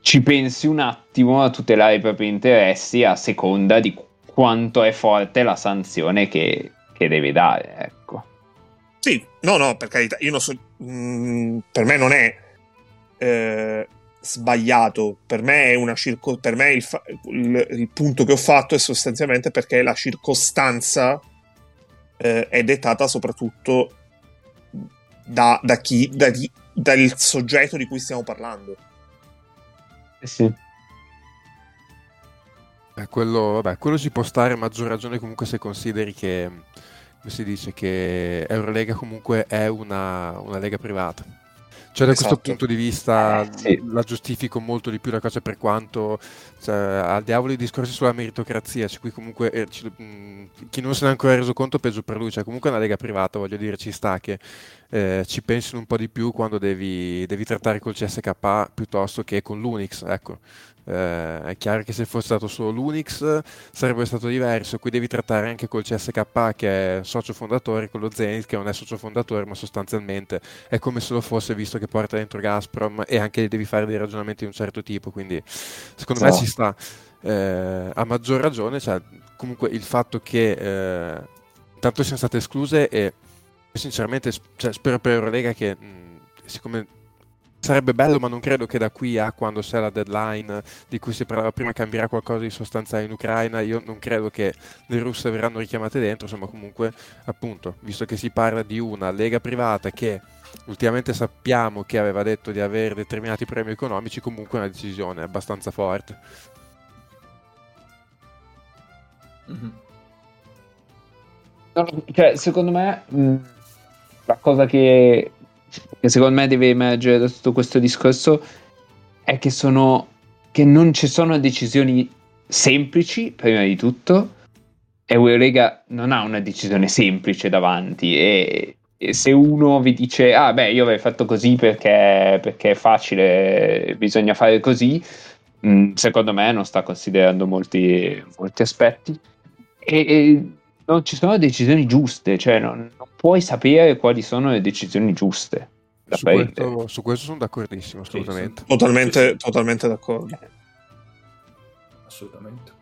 ci pensi un attimo a tutelare i propri interessi a seconda di quanto è forte la sanzione che, che deve dare. Ecco. Sì, no, no, per carità, io non so, mh, mm, per me non è. Eh, sbagliato. Per me, è una circo- per me il, fa- il, il, punto che ho fatto è sostanzialmente perché la circostanza eh, è dettata soprattutto da, da chi, da chi, dal soggetto di cui stiamo parlando. Eh sì. Eh, quello, vabbè, quello ci può stare a maggior ragione comunque se consideri che, come si dice, che Eurolega comunque è una, una lega privata cioè, da esatto. questo punto di vista eh, sì. la giustifico molto di più la cosa per quanto cioè, al diavolo i discorsi sulla meritocrazia, cioè qui comunque eh, ci, mh, chi non se ne è ancora reso conto peggio per lui, cioè comunque è una lega privata, voglio dire, ci sta che eh, ci pensino un po' di più quando devi, devi trattare col CSK piuttosto che con l'Unix, ecco. Eh, è chiaro che se fosse stato solo l'Unix sarebbe stato diverso, qui devi trattare anche col CSK che è socio fondatore, con lo Zenith che non è socio fondatore, ma sostanzialmente è come se lo fosse visto che porta dentro Gazprom e anche devi fare dei ragionamenti di un certo tipo, quindi secondo no. me ci sta. Eh, a maggior ragione, cioè, comunque il fatto che eh, tanto siano state escluse e sinceramente cioè, spero per Eurolega che mh, siccome Sarebbe bello, ma non credo che da qui a quando c'è la deadline di cui si parlava prima cambierà qualcosa di sostanziale in Ucraina. Io non credo che le russe verranno richiamate dentro. Insomma, comunque, appunto, visto che si parla di una lega privata che ultimamente sappiamo che aveva detto di avere determinati premi economici, comunque è una decisione abbastanza forte. Mm-hmm. Cioè, secondo me, mh, la cosa che che secondo me deve emergere da tutto questo discorso è che sono che non ci sono decisioni semplici prima di tutto e Eurolega non ha una decisione semplice davanti e, e, se uno vi dice ah beh io avrei fatto così perché, perché è facile bisogna fare così mh, mm, secondo me non sta considerando molti, molti aspetti. E, e non ci sono decisioni giuste cioè non, non puoi sapere quali sono le decisioni giuste su questo, su questo, sono d'accordissimo, assolutamente. Sì, totalmente, sì. totalmente d'accordo. Assolutamente.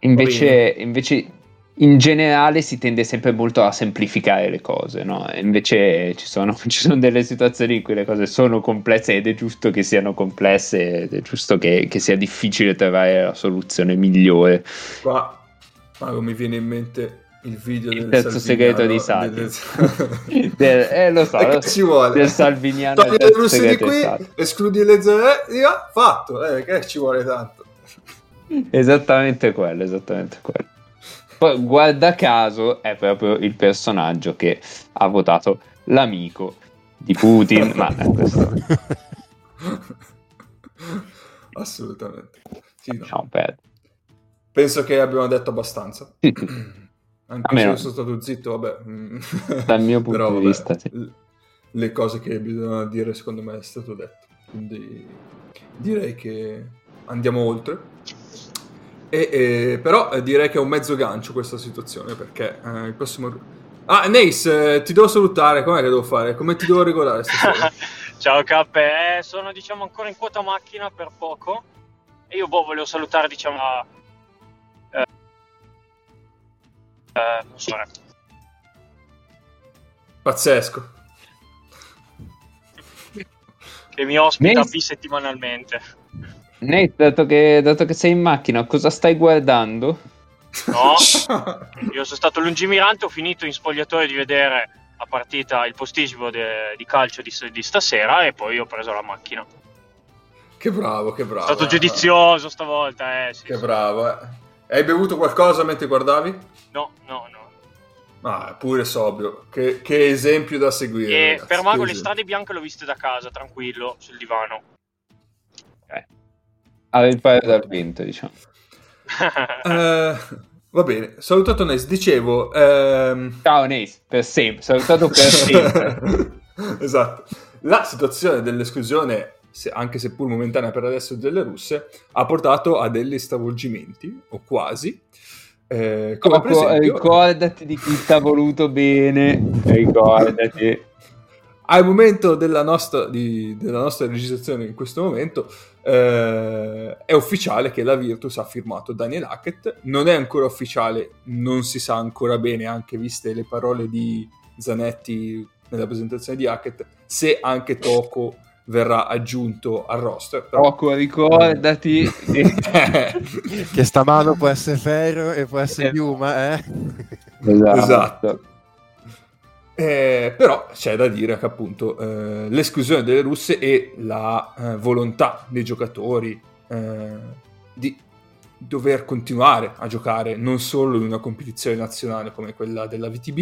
Invece, invece, in generale si tende sempre molto a semplificare le cose, no? Invece ci sono, ci sono, delle situazioni in cui le cose sono complesse ed è giusto che siano complesse ed è giusto che, che sia difficile trovare la soluzione migliore. Qua, Mago, mi viene in mente il video il del terzo segreto di Sati del... del... eh lo so lo... ci vuole. del Salviniano togli le russi di qui escludi le zone eh, fatto eh, che ci vuole tanto. Esattamente quello esattamente quello. Poi guarda caso è proprio il personaggio che ha votato l'amico di Putin ma è questo. Assolutamente. Sì, no. Penso che abbiamo detto abbastanza anche se io sono stato zitto, vabbè. Dal mio punto Però, di vista, sì. Le cose che bisogna dire, secondo me, è stato detto. Quindi direi che andiamo oltre. E, e, però eh, direi che è un mezzo gancio questa situazione perché eh, il prossimo. Ah, Nace, eh, ti devo salutare. Com'è che devo fare? Come ti devo regolare stasera? Ciao K, eh, sono diciamo ancora in quota macchina per poco. E io boh, volevo salutare diciamo eh, Pazzesco. Che mi ospita Nate... bisettimanalmente. Nate, dato che, dato che sei in macchina, cosa stai guardando? No, io sono stato lungimirante, ho finito in spogliatoio di vedere la partita, il posticipo de, di calcio di, di, stasera e poi ho preso la macchina. Che bravo, che bravo. È stato giudizioso stavolta, eh. Sì, che sì. bravo, eh. Hai bevuto qualcosa mentre guardavi? No, no, no. Ah, pure sobrio. Che, che esempio da seguire. E ragazzi. per Mago le strade bianche l'ho viste da casa, tranquillo, sul divano. Eh. Paio dal vinto, diciamo. uh, va bene, salutato Nes. Dicevo... Ehm... Ciao Nes, per sempre. Salutato per sempre. esatto. La situazione dell'esclusione se, anche seppur momentanea per adesso delle russe, ha portato a degli stravolgimenti, o quasi, eh, come Coco, esempio... Ricordati di chi ti ha voluto bene, ricordati. Al momento della nostra, di, della nostra registrazione, in questo momento, eh, è ufficiale che la Virtus ha firmato Daniel Hackett. Non è ancora ufficiale, non si sa ancora bene, anche viste le parole di Zanetti nella presentazione di Hackett, se anche Toco verrà aggiunto al roster. Però... Poco, ricordati che sta mano può essere ferro e può essere piuma, eh? Esatto. esatto. Eh, però c'è da dire che appunto eh, l'esclusione delle russe e la eh, volontà dei giocatori eh, di dover continuare a giocare non solo in una competizione nazionale come quella della VTB,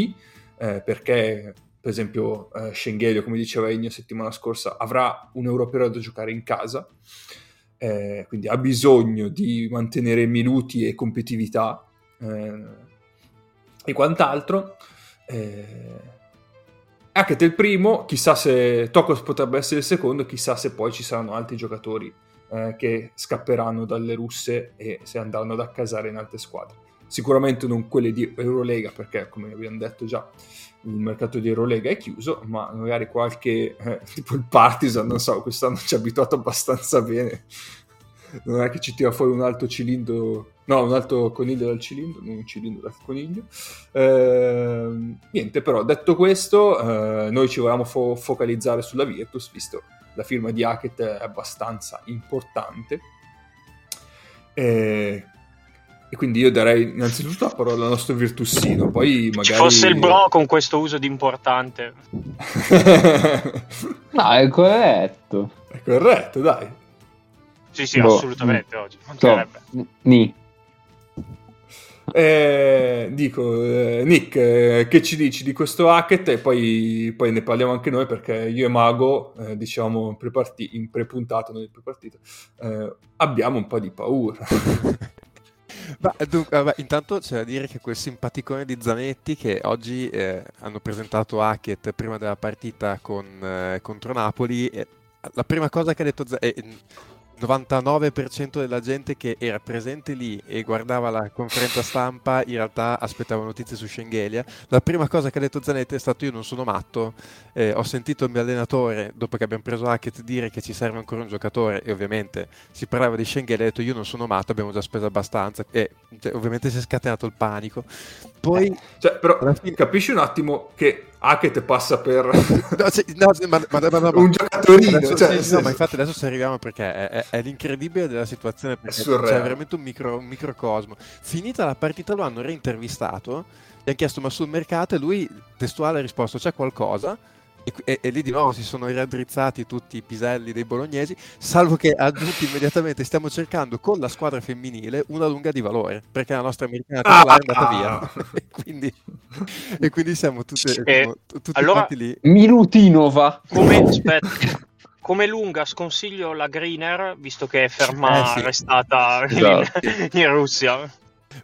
eh, perché per esempio eh, Schengelio, come diceva Egno settimana scorsa, avrà un europeo da giocare in casa, eh, quindi ha bisogno di mantenere minuti e competitività eh, e quant'altro. Eh, anche del primo, chissà se Tokos potrebbe essere il secondo, chissà se poi ci saranno altri giocatori eh, che scapperanno dalle russe e se andranno ad accasare in altre squadre. Sicuramente non quelle di Eurolega, perché come abbiamo detto già, il mercato di Eurolega è chiuso, ma magari qualche, eh, tipo il Partisan, non so, quest'anno ci ha abituato abbastanza bene. Non è che ci tira fuori un altro cilindro, no, un altro coniglio dal cilindro, non un cilindro dal coniglio. Eh, niente, però, detto questo, eh, noi ci volevamo fo- focalizzare sulla Virtus, visto la firma di Hackett è abbastanza importante. Eh, e quindi io darei innanzitutto la parola al nostro Virtussino, poi magari... Ci fosse il bro con questo uso di importante. no, è corretto. È corretto, dai. Sì, sì, boh. assolutamente, oggi. So, ni. Eh, dico, eh, Nick, eh, che ci dici di questo Hackett? E poi, poi, ne parliamo anche noi perché io e Mago, eh, diciamo in, pre-parti- in pre-puntata, non in pre-partita, eh, abbiamo un po' di paura. Ma, dunque, vabbè, intanto c'è da dire che quel simpaticone di Zanetti che oggi eh, hanno presentato Hackett prima della partita con, eh, contro Napoli, eh, la prima cosa che ha detto Zanetti 99% della gente che era presente lì e guardava la conferenza stampa in realtà aspettava notizie su Schengelia. La prima cosa che ha detto Zanetti è stato io non sono matto, eh, ho sentito il mio allenatore dopo che abbiamo preso Hackett dire che ci serve ancora un giocatore e ovviamente si parlava di Schengelia, ha detto io non sono matto, abbiamo già speso abbastanza e cioè, ovviamente si è scatenato il panico. Poi, eh, cioè, però fine... capisci un attimo che Hackett passa per no, cioè, no, ma, ma, ma, un giocatorino. Adesso, cioè, sì, no, ma infatti adesso ci arriviamo perché è, è, è l'incredibile della situazione. Perché c'è veramente un, micro, un microcosmo. Finita la partita lo hanno reintervistato, gli hanno chiesto ma sul mercato e lui testuale ha risposto c'è qualcosa e, e, e, lì di nuovo si sono raddrizzati tutti i piselli dei bolognesi, salvo che aggiunti immediatamente stiamo cercando con la squadra femminile una lunga di valore, perché la nostra americana titolare è andata via. Ah. e, quindi, e, quindi, siamo tutti, eh, tutti allora, lì. Minutinova. Come, aspetta, come lunga sconsiglio la Greener, visto che è ferma, eh, sì. restata esatto. in, in Russia.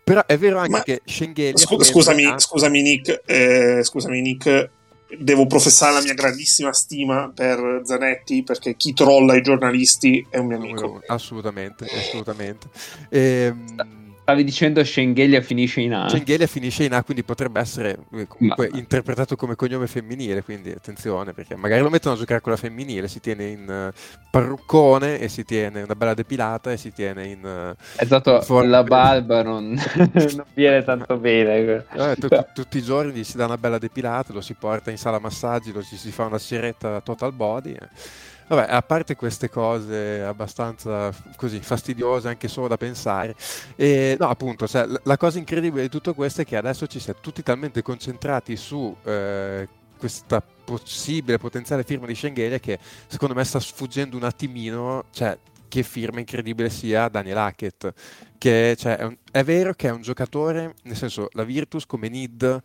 Però è vero anche Ma, che Schengen. Scu- scusami, scusami, Nick, eh, scusami, Nick, devo professare la mia grandissima stima per Zanetti perché chi trolla i giornalisti è un mio amico. Assolutamente, assolutamente. Ehm, Stavi dicendo Schengelia finisce in A. Schengelia finisce in A, quindi potrebbe essere eh, comunque Ma... interpretato come cognome femminile, quindi attenzione, perché magari lo mettono a giocare con la femminile, si tiene in uh, parruccone e si tiene una bella depilata e si tiene in... Uh, esatto, in la barba non, non, viene tanto bene. Eh, t- tutti i giorni si dà una bella depilata, lo si porta in sala massaggi, lo si, si fa una siretta total body. Eh. Vabbè, a parte queste cose abbastanza così fastidiose anche solo da pensare, e, no, appunto, cioè, la cosa incredibile di tutto questo è che adesso ci si è tutti talmente concentrati su eh, questa possibile potenziale firma di Schengelia che secondo me sta sfuggendo un attimino, cioè, che firma incredibile sia Daniel Hackett, che cioè, è, un, è vero che è un giocatore, nel senso la Virtus come Nid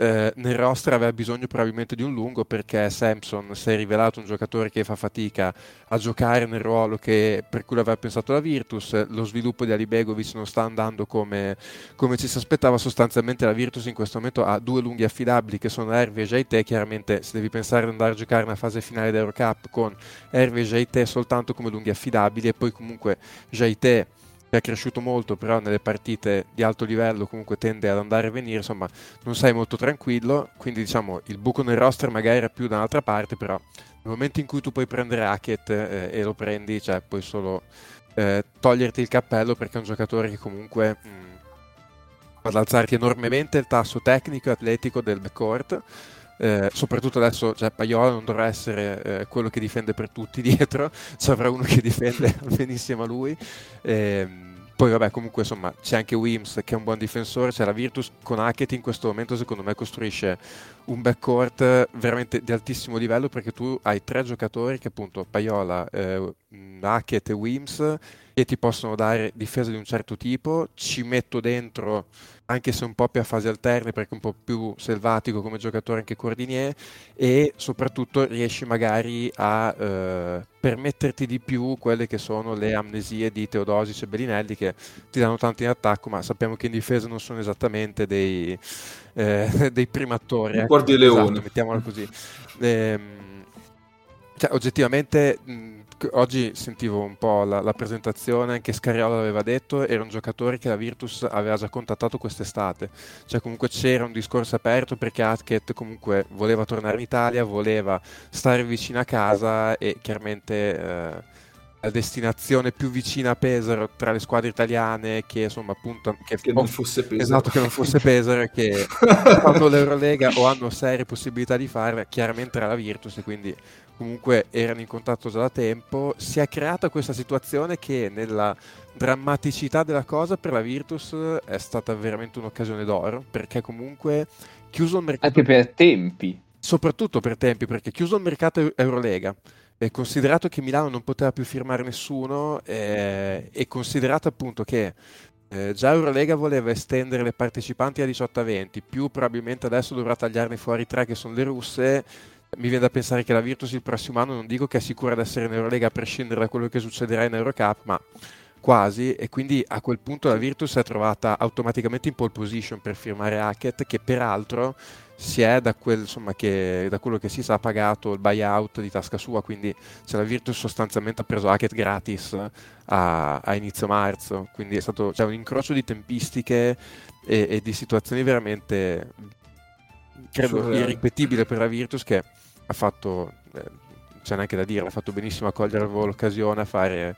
eh, nel roster aveva bisogno probabilmente di un lungo perché Samson si è rivelato un giocatore che fa fatica a giocare nel ruolo che, per cui l'aveva pensato la Virtus, lo sviluppo di Alibegovic non sta andando come, come, ci si aspettava, sostanzialmente la Virtus in questo momento ha due lunghi affidabili che sono Hervé e Jaite, chiaramente se devi pensare di andare a giocare nella fase finale d'Eurocup con Hervé e Jaite soltanto come lunghi affidabili e poi comunque Jaite che è cresciuto molto, però nelle partite di alto livello comunque tende ad andare e venire, insomma non sei molto tranquillo, quindi diciamo il buco nel roster magari era più da un'altra parte, però nel momento in cui tu puoi prendere Hackett eh, e lo prendi, cioè puoi solo eh, toglierti il cappello perché è un giocatore che comunque mh, mm, ad alzarti enormemente il tasso tecnico e atletico del backcourt. Eh, soprattutto adesso cioè, Paiola non dovrà essere eh, quello che difende per tutti dietro, ci avrà uno che difende benissimo a lui. Eh, poi vabbè comunque insomma c'è anche Wims che è un buon difensore, c'è la Virtus con Hackett in questo momento secondo me costruisce un backcourt veramente di altissimo livello perché tu hai tre giocatori che appunto Paiola, eh, Hackett e Wims che ti possono dare difesa di un certo tipo, ci metto dentro anche se un po' più a fasi alterne perché un po' più selvatico come giocatore anche Cordinier e soprattutto riesci magari a eh, permetterti di più quelle che sono le amnesie di Teodosic e Bellinelli che ti danno tanto in attacco ma sappiamo che in difesa non sono esattamente dei, eh, dei primatori ecco. guardi leone esatto, mettiamola così ehm, cioè, oggettivamente mh, oggi sentivo un po' la, la, presentazione, anche Scariolo l'aveva detto, era un giocatore che la Virtus aveva già contattato quest'estate, cioè comunque c'era un discorso aperto perché Hackett comunque voleva tornare in Italia, voleva stare vicino a casa e chiaramente... Eh, la destinazione più vicina a Pesaro tra le squadre italiane che insomma appunto che, che non fosse Pesaro. Esatto che non fosse Pesaro che fanno l'Eurolega o hanno serie possibilità di farla chiaramente era la Virtus e quindi comunque erano in contatto già da tempo, si è creata questa situazione che nella drammaticità della cosa per la Virtus è stata veramente un'occasione d'oro, perché comunque chiuso il mercato... Anche per tempi. Soprattutto per tempi, perché chiuso il mercato Eurolega, e considerato che Milano non poteva più firmare nessuno eh, e considerato appunto che eh, già Eurolega voleva estendere le partecipanti a 18 a 20, più probabilmente adesso dovrà tagliarne fuori tre che sono le russe, mi viene da pensare che la Virtus il prossimo anno non dico che è sicura di essere in Eurolega a prescindere da quello che succederà in Eurocup, ma quasi e quindi a quel punto la Virtus è trovata automaticamente in pole position per firmare Hackett che peraltro si è da, quel, insomma, che, da quello che si sa pagato il buyout di tasca sua quindi cioè, la Virtus sostanzialmente ha preso Hackett gratis a, a inizio marzo. Quindi è stato cioè, un incrocio di tempistiche e, e di situazioni veramente credo irripetibile per la Virtus che ha fatto, eh, c'è neanche da dire, ha fatto benissimo a cogliere l'occasione a fare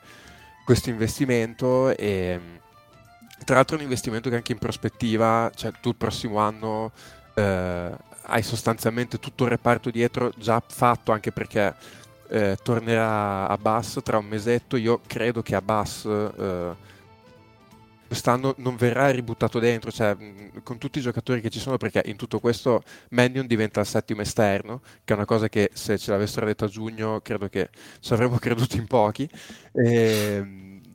questo investimento e tra l'altro è un investimento che anche in prospettiva, cioè tu il prossimo anno eh, hai sostanzialmente tutto il reparto dietro già fatto anche perché eh, tornerà a Bass tra un mesetto, io credo che a Bass eh, quest'anno non verrà ributtato dentro, cioè con tutti i giocatori che ci sono, perché in tutto questo Mannion diventa il settimo esterno, che è una cosa che se ce l'avessero detto a giugno credo che ci avremmo creduto in pochi. E,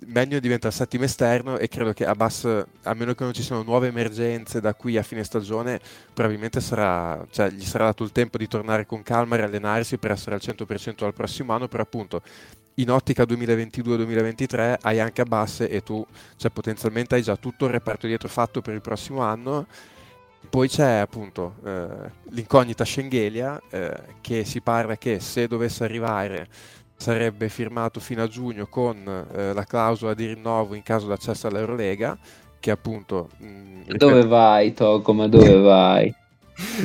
Mannion diventa il settimo esterno e credo che Abbas, a meno che non ci siano nuove emergenze da qui a fine stagione, probabilmente sarà, cioè, gli sarà dato il tempo di tornare con calma e allenarsi per essere al 100% al prossimo anno, però appunto in ottica 2022-2023 hai anche Abbas e tu cioè, potenzialmente hai già tutto il reparto dietro fatto per il prossimo anno. Poi c'è appunto eh, l'incognita Schengelia eh, che si parla che se dovesse arrivare sarebbe firmato fino a giugno con eh, la clausola di rinnovo in caso d'accesso all'Eurolega che appunto... Mh, mm, ripeto... Dove vai Toco, ma dove vai?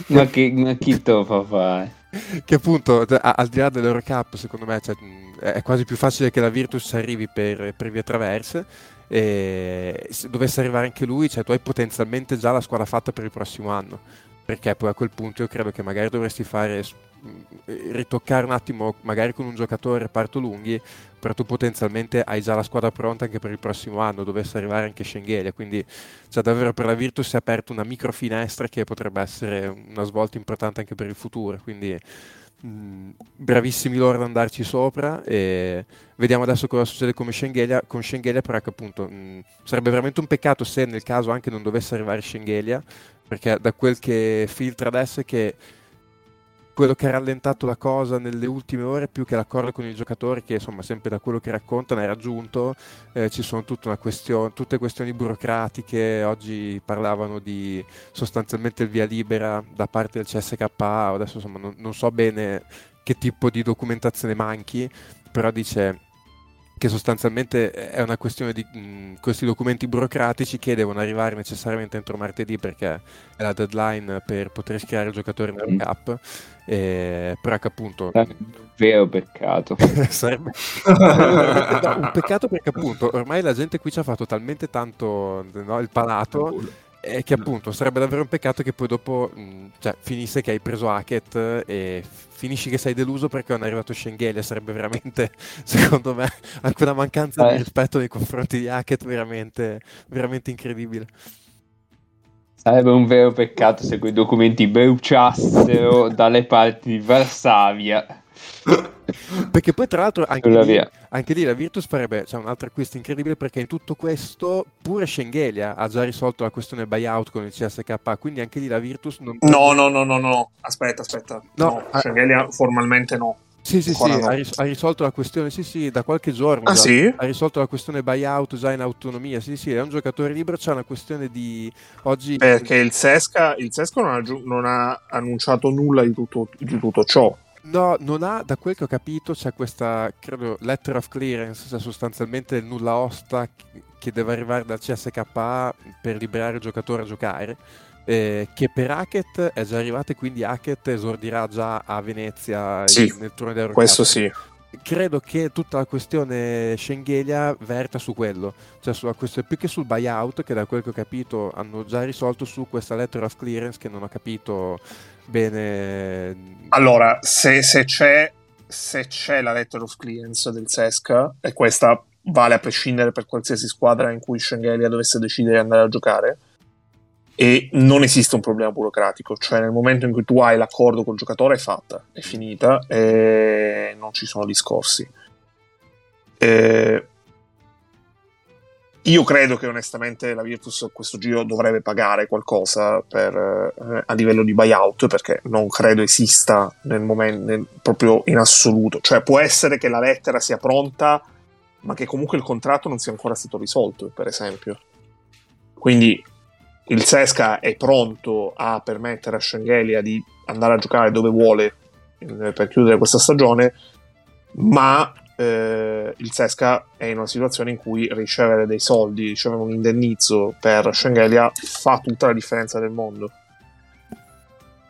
ma, che, ma chi te fa fare? che appunto al di là dell'Eurocup secondo me cioè, è quasi più facile che la Virtus arrivi per, per via traverse. E se dovesse arrivare anche lui cioè, tu hai potenzialmente già la squadra fatta per il prossimo anno. Perché poi a quel punto io credo che magari dovresti fare ritoccare un attimo magari con un giocatore reparto lunghi però tu potenzialmente hai già la squadra pronta anche per il prossimo anno, dovesse arrivare anche Schengelia, quindi cioè, davvero per la Virtus si è aperta una micro finestra che potrebbe essere una svolta importante anche per il futuro, quindi mh, bravissimi loro ad andarci sopra e vediamo adesso cosa succede con Schengelia, con Schengelia però che appunto mh, sarebbe veramente un peccato se nel caso anche non dovesse arrivare Schengelia, perché da quel che filtra adesso è che quello che ha rallentato la cosa nelle ultime ore più che l'accordo con il giocatore che insomma sempre da quello che raccontano è raggiunto eh, ci sono question- tutte questioni burocratiche. Oggi parlavano di sostanzialmente il via libera da parte del CSKA adesso insomma non, non so bene che tipo di documentazione manchi però dice che sostanzialmente è una questione di mh, questi documenti burocratici che devono arrivare necessariamente entro martedì perché è la deadline per poter iscrivere il giocatore nel cap eh, però che appunto un vero peccato. Sarebbe no, un peccato perché appunto ormai la gente qui ci ha fatto talmente tanto no, il palato e che appunto sarebbe davvero un peccato che poi dopo mh, cioè, finisse che hai preso Hackett e finisci che sei deluso perché non è arrivato Schengelia sarebbe veramente secondo me anche una mancanza eh. di rispetto nei confronti di Hackett veramente, veramente incredibile sarebbe un vero peccato se quei documenti bruciassero dalle parti di Varsavia perché poi tra l'altro anche lì, anche lì, la Virtus farebbe cioè, un altro acquisto incredibile perché in tutto questo pure Schengelia ha già risolto la questione buyout con il CSK, quindi anche lì la Virtus non... No, no, no, no, no, aspetta, aspetta. No, no. Schengelia formalmente no. Sì, sì, sì, no. ha, ris- ha, risolto la questione, sì, sì, da qualche giorno ah, sì? ha risolto la questione buyout già in autonomia, sì, sì, è un giocatore libero, c'è una questione di oggi... Perché il Sesca, il Sesca non, ha, non, ha, annunciato nulla di tutto, di tutto ciò. No, non ha, da quel che ho capito, c'è questa, credo, letter of clearance, cioè sostanzialmente il nulla osta che deve arrivare dal CSKA per liberare il giocatore a giocare. Eh, che per Hackett è già arrivata e quindi Hackett esordirà già a Venezia sì, nel turno d'Eurocup. Questo sì. Credo che tutta la questione Schengelia verta su quello, cioè sulla questione più che sul buyout, che da quel che ho capito hanno già risolto su questa letter of clearance che non ho capito bene. Allora, se, se, c'è, se c'è la letter of clearance del SESC, e questa vale a prescindere per qualsiasi squadra in cui Schengelia dovesse decidere di andare a giocare, e non esiste un problema burocratico, cioè nel momento in cui tu hai l'accordo col giocatore è fatta, è finita e non ci sono discorsi. Eh, io credo che onestamente la Virtus questo giro dovrebbe pagare qualcosa per, eh, a livello di buyout perché non credo esista nel momento nel, proprio in assoluto. Cioè può essere che la lettera sia pronta ma che comunque il contratto non sia ancora stato risolto, per esempio. Quindi il Sesca è pronto a permettere a Schengelia di andare a giocare dove vuole per chiudere questa stagione, ma eh, il Sesca è in una situazione in cui ricevere dei soldi, ricevere un indennizzo per Schengelia fa tutta la differenza del mondo.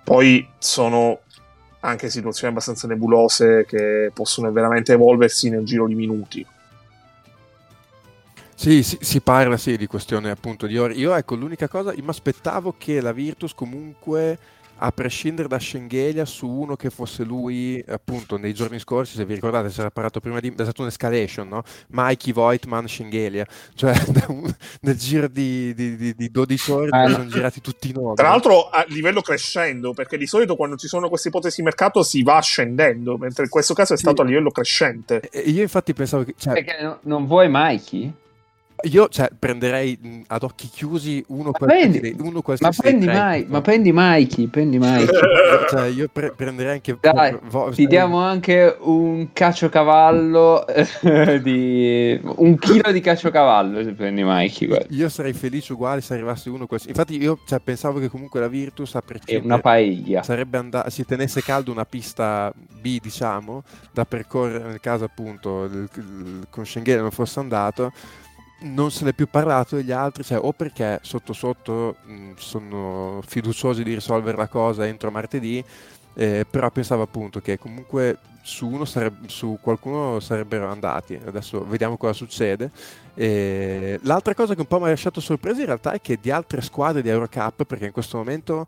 Poi sono anche situazioni abbastanza nebulose che possono veramente evolversi nel giro di minuti. Sì, sì, si parla sì di questione appunto di ore. Io ecco, l'unica cosa, mi aspettavo che la Virtus comunque a prescindere da Schengelia su uno che fosse lui appunto nei giorni scorsi se vi ricordate si era parlato prima di è stata un'escalation no? Mikey Voigtman Schengelia cioè nel giro di, di, di, di 12 ore ah, sono girati tutti i nodi tra l'altro a livello crescendo perché di solito quando ci sono queste ipotesi di mercato si va scendendo mentre in questo caso è stato sì. a livello crescente e io infatti pensavo che cioè... perché no, non vuoi Mikey? Io cioè, prenderei ad occhi chiusi uno qualsiasi, prendi, uno qualsiasi ma prendi, mai, ma prendi Mikey, prendi Mikey. cioè, io pre- prenderei anche Dai, vo- ti diamo anche un caciocavallo di un chilo di caciocavallo se prendi Mikey. Guarda. Io sarei felice uguale se arrivasse uno qualsiasi. Infatti io cioè, pensavo che comunque la Virtus a prescindere una paiglia. sarebbe andata si tenesse caldo una pista B, diciamo, da percorrere nel caso appunto il, il, con Schengen non fosse andato non se n'è più parlato degli altri, cioè o perché sotto sotto mh, sono fiduciosi di risolvere la cosa entro martedì, eh, però pensavo appunto che comunque su, sareb- su qualcuno sarebbero andati, adesso vediamo cosa succede. E l'altra cosa che un po' mi ha lasciato sorpreso in realtà è che di altre squadre di Eurocup, perché in questo momento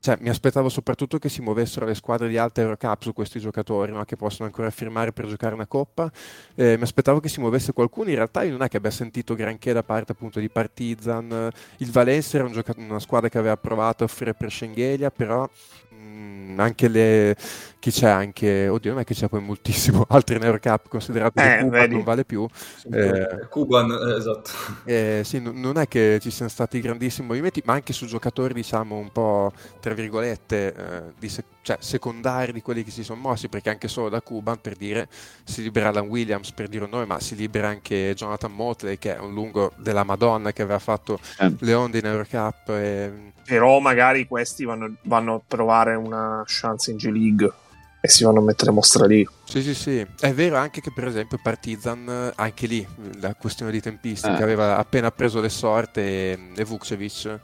cioè, mi aspettavo soprattutto che si muovessero le squadre di alta Eurocup su questi giocatori no? che possono ancora firmare per giocare una coppa. Eh, mi aspettavo che si muovesse qualcuno. In realtà, io non è che abbia sentito granché da parte appunto di Partizan. Il Valencia era un gioca- una squadra che aveva provato a offrire per Schengelia, però mh, anche le chi c'è anche, oddio, non è che c'è poi moltissimo altri in Eurocup, considerato eh, che Cuban non vale più. Eh, Cuban, eh, esatto. Eh, sì, n- non è che ci siano stati grandissimi movimenti, ma anche su giocatori, diciamo, un po', tra virgolette, eh, di se- cioè, secondari di quelli che si sono mossi, perché anche solo da Cuban, per dire, si libera Alan Williams, per dire un nome, ma si libera anche Jonathan Motley, che è un lungo della Madonna, che aveva fatto eh. le onde in Eurocup. E... Però magari questi vanno, vanno a provare una chance in G-League e si vanno a mettere mostra lì. Sì, sì, sì. È vero anche che per esempio Partizan, anche lì la questione di tempistica, eh. aveva appena preso le sorte e, e Vukcevic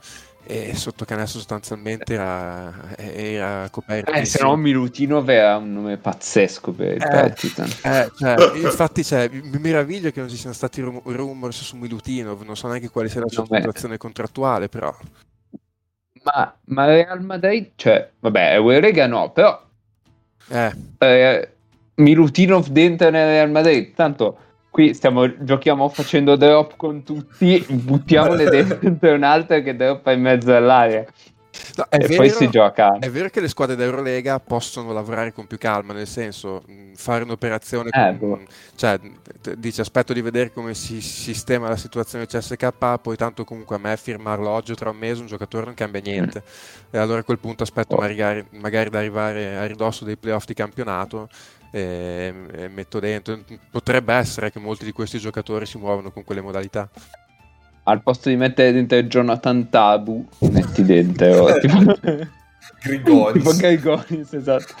e sotto canestro sostanzialmente era, era coperto. Eh, se no Milutinov era un nome pazzesco per il eh, Partizan. Eh, cioè, infatti cioè, mi meraviglio che non ci siano stati rum- rumors su Milutinov, non so neanche quale sia la sua situazione contrattuale, però... Ma, ma Real Madrid, cioè, vabbè, Eurega no, però eh. Eh, Milutinov dentro nel Real Madrid. Tanto qui stiamo, giochiamo facendo drop con tutti, buttiamole dentro un'altra che droppa in mezzo all'aria. No, e vero, poi si gioca. È vero che le squadre d'Eurolega possono lavorare con più calma, nel senso fare un'operazione, eh, con, boh. cioè dici aspetto di vedere come si sistema la situazione CSK, poi tanto comunque a me firmarlo oggi o tra un mese un giocatore non cambia niente. Mm. E allora a quel punto aspetto oh. magari, magari da arrivare a ridosso dei playoff di campionato e, e metto dentro. Potrebbe essere che molti di questi giocatori si muovono con quelle modalità al posto di mettere dentro Jonathan Tabu, metti dentro tipo... Grigonis. tipo Grigonis, esatto.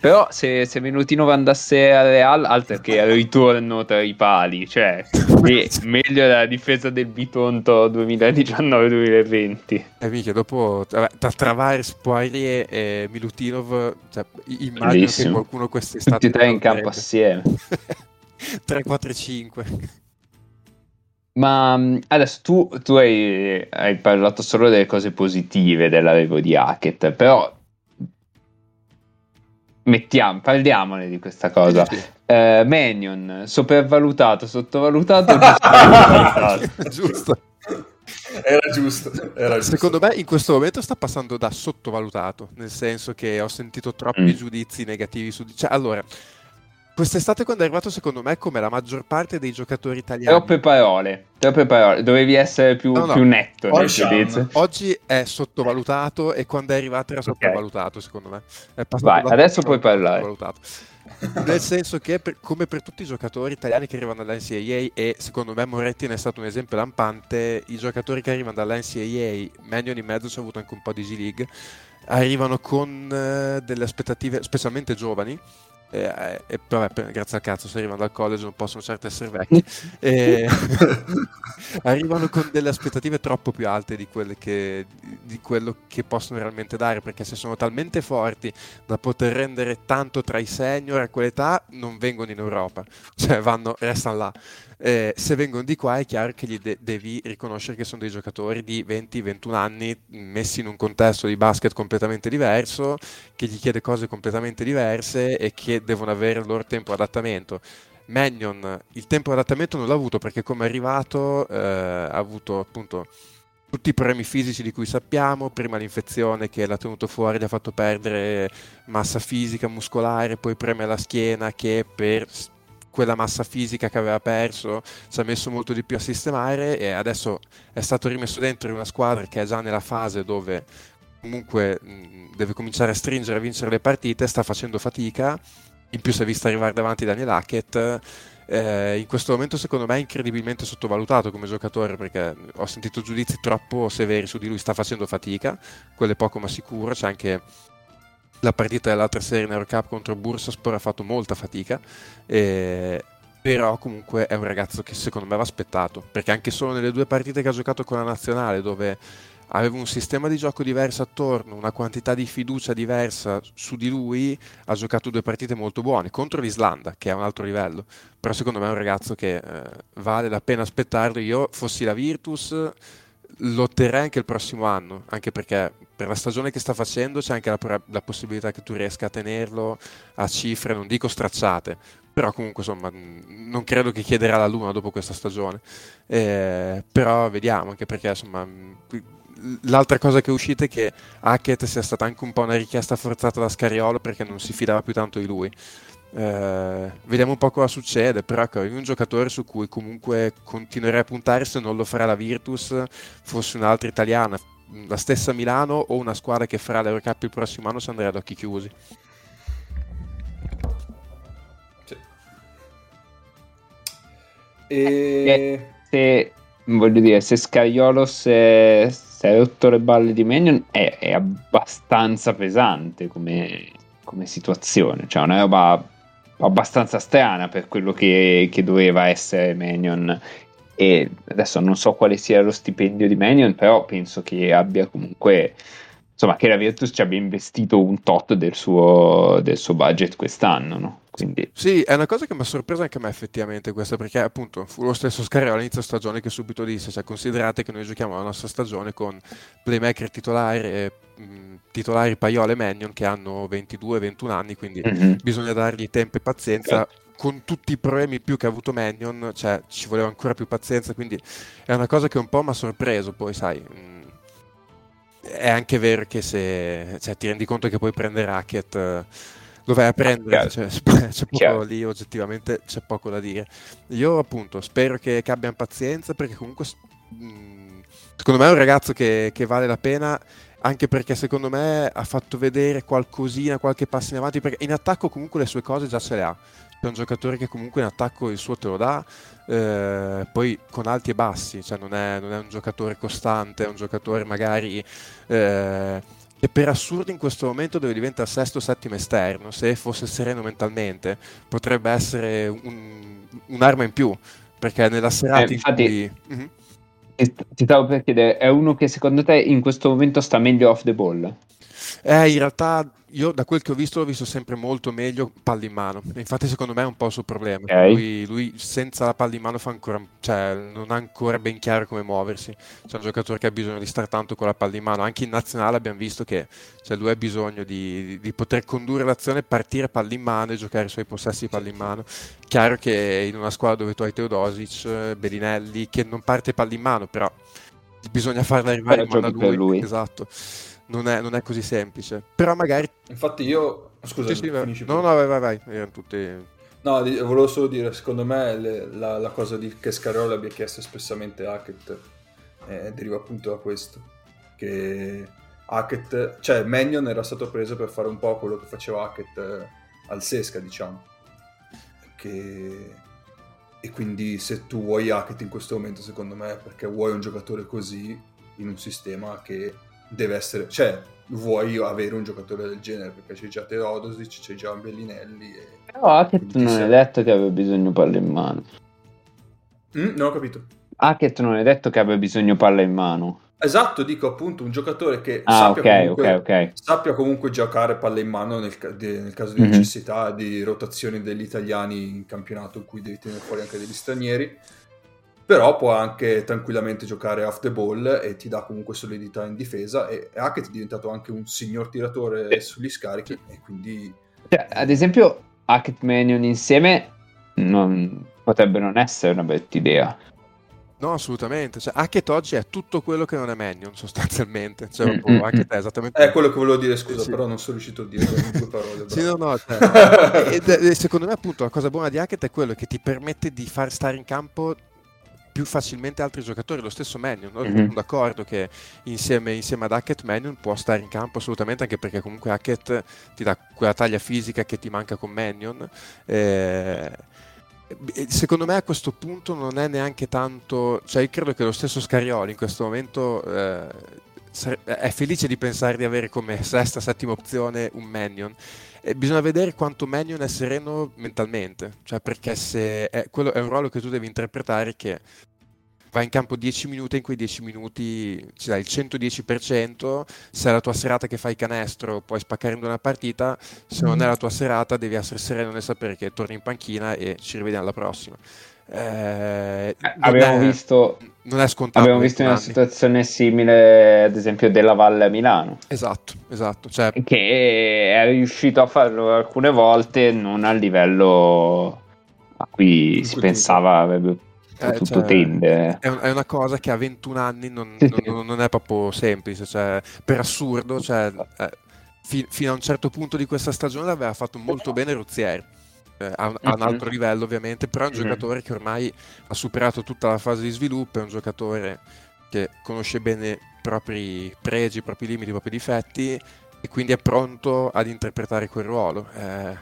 Però se, se Minutino andasse a Real, altro che ritorno tra i pali, cioè meglio la difesa del Bitonto 2019-2020. Eh mica, dopo tra Travares, Poirier e Milutinov, cioè, immagino Bellissimo. che qualcuno quest'estate... Tutti e tre in campo assieme. 3, 4 5. Ma mm, adesso tu, tu hai, hai, parlato solo delle cose positive dell'arrivo di Hackett, però mettiamo, parliamone di questa cosa. Eh, Manion, sopravvalutato, sottovalutato, giusto. Era giusto, era giusto. Secondo me in questo momento sta passando da sottovalutato, nel senso che ho sentito troppi mm. giudizi negativi su... Cioè, allora, Quest'estate quando è arrivato secondo me come la maggior parte dei giocatori italiani. Troppe parole, troppe parole. Dovevi essere più, no, no. più netto oggi, oggi è sottovalutato e quando è arrivato era sottovalutato okay. secondo me. Vai, adesso puoi parlare. Nel senso che per, come per tutti i giocatori italiani che arrivano dall'NCAA e secondo me Moretti ne è stato un esempio lampante, i giocatori che arrivano dall'NCAA, meglio in mezzo c'è avuto anche un po' di G-League, arrivano con uh, delle aspettative, specialmente giovani, e, e vabbè, grazie al cazzo se arrivano dal college non possono certo essere vecchi. E, arrivano con delle aspettative troppo più alte di, che, di, quello che possono realmente dare perché se sono talmente forti da poter rendere tanto tra i senior a quell'età non vengono in Europa. Cioè vanno, restano là. Eh, se vengono di qua è chiaro che gli de- devi riconoscere che sono dei giocatori di 20-21 anni messi in un contesto di basket completamente diverso, che gli chiede cose completamente diverse e che devono avere il loro tempo adattamento. Mannion il tempo adattamento non l'ha avuto perché come è arrivato eh, ha avuto appunto tutti i problemi fisici di cui sappiamo, prima l'infezione che l'ha tenuto fuori, gli ha fatto perdere massa fisica, muscolare, poi preme alla schiena che per quella massa fisica che aveva perso, ci ha messo molto di più a sistemare e adesso è stato rimesso dentro in una squadra che è già nella fase dove comunque deve cominciare a stringere, a vincere le partite, sta facendo fatica, in più si è vista arrivare davanti Daniel Hackett. Eh, in questo momento secondo me è incredibilmente sottovalutato come giocatore perché ho sentito giudizi troppo severi su di lui, sta facendo fatica, quello è poco ma sicuro, c'è anche la partita dell'altra serie in Eurocup contro Bursaspor ha fatto molta fatica e però comunque è un ragazzo che secondo me va aspettato, perché anche solo nelle due partite che ha giocato con la nazionale, dove aveva un sistema di gioco diverso attorno, una quantità di fiducia diversa su di lui, ha giocato due partite molto buone contro l'Islanda, che è un altro livello. Però secondo me è un ragazzo che eh, vale la pena aspettarlo. Io fossi la Virtus lotterei anche il prossimo anno, anche perché per la stagione che sta facendo c'è anche la, la possibilità che tu riesca a tenerlo a cifre, non dico stracciate, però comunque insomma non credo che chiederà la luna dopo questa stagione. Eh, però vediamo, anche perché insomma l'altra cosa che è uscita è che Hackett sia stata anche un po' una richiesta forzata da Scariolo perché non si fidava più tanto di lui. Eh, vediamo un po' cosa succede, però ecco, è un giocatore su cui comunque continuerei a puntare se non lo farà la Virtus, fosse un'altra italiana, la stessa Milano o una squadra che farà l'Eurocup il prossimo anno, si andrei ad occhi chiusi. Sì. E... Se, voglio dire, se Scariolo se se hai rotto le balle di Minion è, è abbastanza pesante come, come, situazione, cioè una roba abbastanza strana per quello che, che doveva essere Minion e adesso non so quale sia lo stipendio di Minion, però penso che abbia comunque insomma che la Virtus ci abbia investito un tot del suo, del suo budget quest'anno, no? Quindi... Sì, è una cosa che mi ha sorpreso anche a me effettivamente questa, perché appunto fu lo stesso Scarreo all'inizio stagione che subito disse, cioè considerate che noi giochiamo la nostra stagione con playmaker titolari, eh, titolari Paiola e Mannion che hanno 22-21 anni, quindi mm-hmm. bisogna dargli tempo e pazienza. Okay con tutti i problemi più che ha avuto Mannion, cioè ci voleva ancora più pazienza, quindi è una cosa che un po' mi ha sorpreso, poi sai, è anche vero che se cioè, ti rendi conto che puoi prendere Hackett lo vai a prendere, cioè, c'è poco lì, oggettivamente c'è poco da dire. Io appunto spero che, che abbiano pazienza perché comunque mh, secondo me è un ragazzo che, che, vale la pena anche perché secondo me ha fatto vedere qualcosina, qualche passo in avanti, perché in attacco comunque le sue cose già ce le ha. È un giocatore che comunque in attacco il suo te lo dà, eh, poi con alti e bassi, cioè non è, non è, un giocatore costante, è un giocatore magari... Eh, che per assurdo in questo momento dove diventa sesto o settimo esterno, se fosse sereno mentalmente, potrebbe essere un, un'arma in più, perché nella serata eh, infatti, in cui... Uh-huh. Ti stavo per chiedere, è uno che secondo te in questo momento sta meglio off the ball? Eh, in realtà io da quel che ho visto l'ho visto sempre molto meglio palla in mano. Infatti, secondo me è un po' il suo problema. Okay. Lui, lui, senza la palla in mano ancora, cioè, non ha ancora ben chiaro come muoversi. C'è un giocatore che ha bisogno di stare tanto con la palla in mano. Anche in nazionale abbiamo visto che cioè, lui ha bisogno di, di, di, poter condurre l'azione, partire palla in mano e giocare i suoi possessi palla in mano. Chiaro che in una squadra dove tu hai Teodosic, Bellinelli, che non parte palla in mano, però bisogna farla arrivare in mano a lui. lui. Esatto non è, non è così semplice. Però magari... Infatti io... Scusa, sì, sì, no, no, vai, vai, vai. Erano tutti... No, volevo solo dire, secondo me le, la, la, cosa di, che Scariola abbia chiesto espressamente Hackett eh, deriva appunto da questo. Che Hackett, cioè Mannion era stato preso per fare un po' quello che faceva Hackett eh, al Sesca, diciamo. Che... E quindi se tu vuoi Hackett in questo momento, secondo me, perché vuoi un giocatore così in un sistema che deve essere, cioè vuoi avere un giocatore del genere perché c'è già Teodosic, c'è già Bellinelli. E... Però Hackett non sei... è detto che aveva bisogno palla in mano. Mm, non ho capito. Hackett non è detto che abbia bisogno palla in mano. Esatto, dico appunto un giocatore che ah, sappia, okay, comunque, okay, okay. sappia, comunque, giocare palla in mano nel, de, nel caso di mm-hmm. necessità di rotazione degli italiani in campionato in cui devi tenere fuori anche degli stranieri però può anche tranquillamente giocare off the ball e ti dà comunque solidità in difesa e Hackett è diventato anche un signor tiratore eh. sugli scarichi e quindi... Cioè, ad esempio Hackett Manion insieme non, potrebbe non essere una bella idea. No, assolutamente. Cioè, Hackett oggi è tutto quello che non è Manion, sostanzialmente. Cioè, mm-hmm. Hackett è esattamente... È quello che volevo dire, scusa, sì. però non sono riuscito a dire in due parole. sì, no, no. Cioè, e, e, secondo me, appunto, la cosa buona di Hackett è quello che ti permette di far stare in campo più facilmente altri giocatori, lo stesso Mannion, no? mm-hmm. sono d'accordo che insieme, insieme, ad Hackett Mannion può stare in campo assolutamente anche perché comunque Hackett ti dà quella taglia fisica che ti manca con Mannion. Eh, secondo me a questo punto non è neanche tanto, cioè io credo che lo stesso Scarioli in questo momento eh, è felice di pensare di avere come sesta, settima opzione un Mannion. E bisogna vedere quanto Mannion è sereno mentalmente, cioè perché se è, quello è un ruolo che tu devi interpretare che vai in campo 10 minuti in quei 10 minuti ci dai il 110%, se è la tua serata che fai canestro puoi spaccare in una partita, se non è la tua serata devi essere sereno nel sapere che torni in panchina e ci rivediamo alla prossima. Eh, abbiamo è, visto, non è scontato. Abbiamo visto una situazione simile, ad esempio, della Valle a Milano. Esatto, esatto. Cioè... Che è riuscito a farlo alcune volte, non al livello a cui si pensava avrebbe eh, cioè, tende. È, è, una cosa che a 21 anni non, non, non è proprio semplice. Cioè, per assurdo, cioè, eh, fi, fino a un certo punto di questa stagione l'aveva fatto molto bene Ruzier eh, a, a, un altro livello ovviamente, però è un mm-hmm. giocatore che ormai ha superato tutta la fase di sviluppo, è un giocatore che conosce bene i propri pregi, i propri limiti, i propri difetti e quindi è pronto ad interpretare quel ruolo. Eh,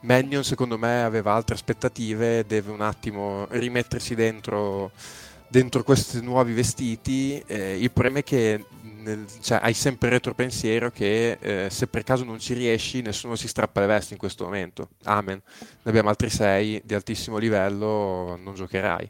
Mannion secondo me aveva altre aspettative, deve un attimo rimettersi dentro, dentro questi nuovi vestiti. Eh, il problema è che nel, cioè, hai sempre il retropensiero che eh, se per caso non ci riesci nessuno si strappa le vesti in questo momento. Amen. Ne abbiamo altri sei di altissimo livello, non giocherai.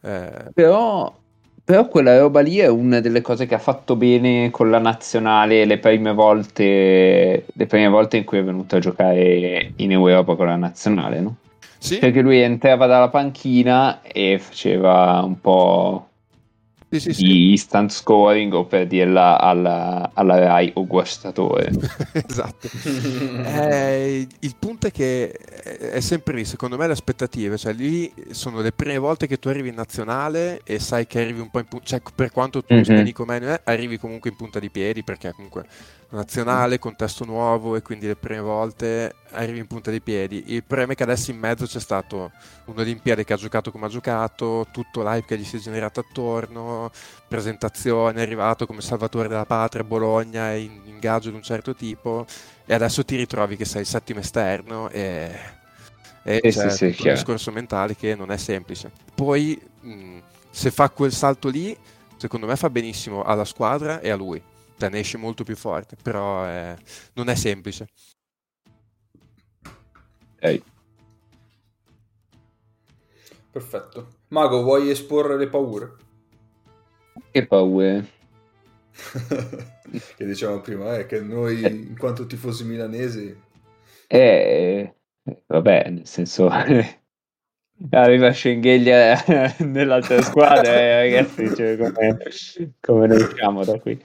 Eh... Però, però, quella roba lì è una delle cose che ha fatto bene con la nazionale le prime volte, le prime volte in cui è venuto a giocare in Europa con la nazionale, no? Sì. Perché lui entrava dalla panchina e faceva un po' sì, sì, di instant scoring o per dirla alla, alla Rai o guastatore. esatto. eh, il punto è che è sempre lì, secondo me le aspettative, cioè lì sono le prime volte che tu arrivi in nazionale e sai che arrivi un po' in punta, cioè per quanto tu mm-hmm. come me, arrivi comunque in punta di piedi perché comunque nazionale, contesto nuovo e quindi le prime volte arrivi in punta di piedi. Il problema è che adesso in mezzo c'è stato un Olimpiade che ha giocato come ha giocato, tutto l'hype che gli si è generato attorno, presentazione, è arrivato come salvatore della patria a Bologna, in ingaggio di un certo tipo e adesso ti ritrovi che sei il settimo esterno e, e eh c'è sì, sì, un discorso mentale che non è semplice. Poi mh, se fa quel salto lì, secondo me fa benissimo alla squadra e a lui cioè ne esce molto più forte, però è... non è semplice. Okay. Perfetto. Mago, vuoi esporre le paure? Che paure? che diciamo prima, è che noi, eh. in quanto tifosi milanesi... Eh, vabbè, nel senso... Arriva Schengelia nell'altra squadra, eh, ragazzi, cioè, come, come ne usciamo da qui?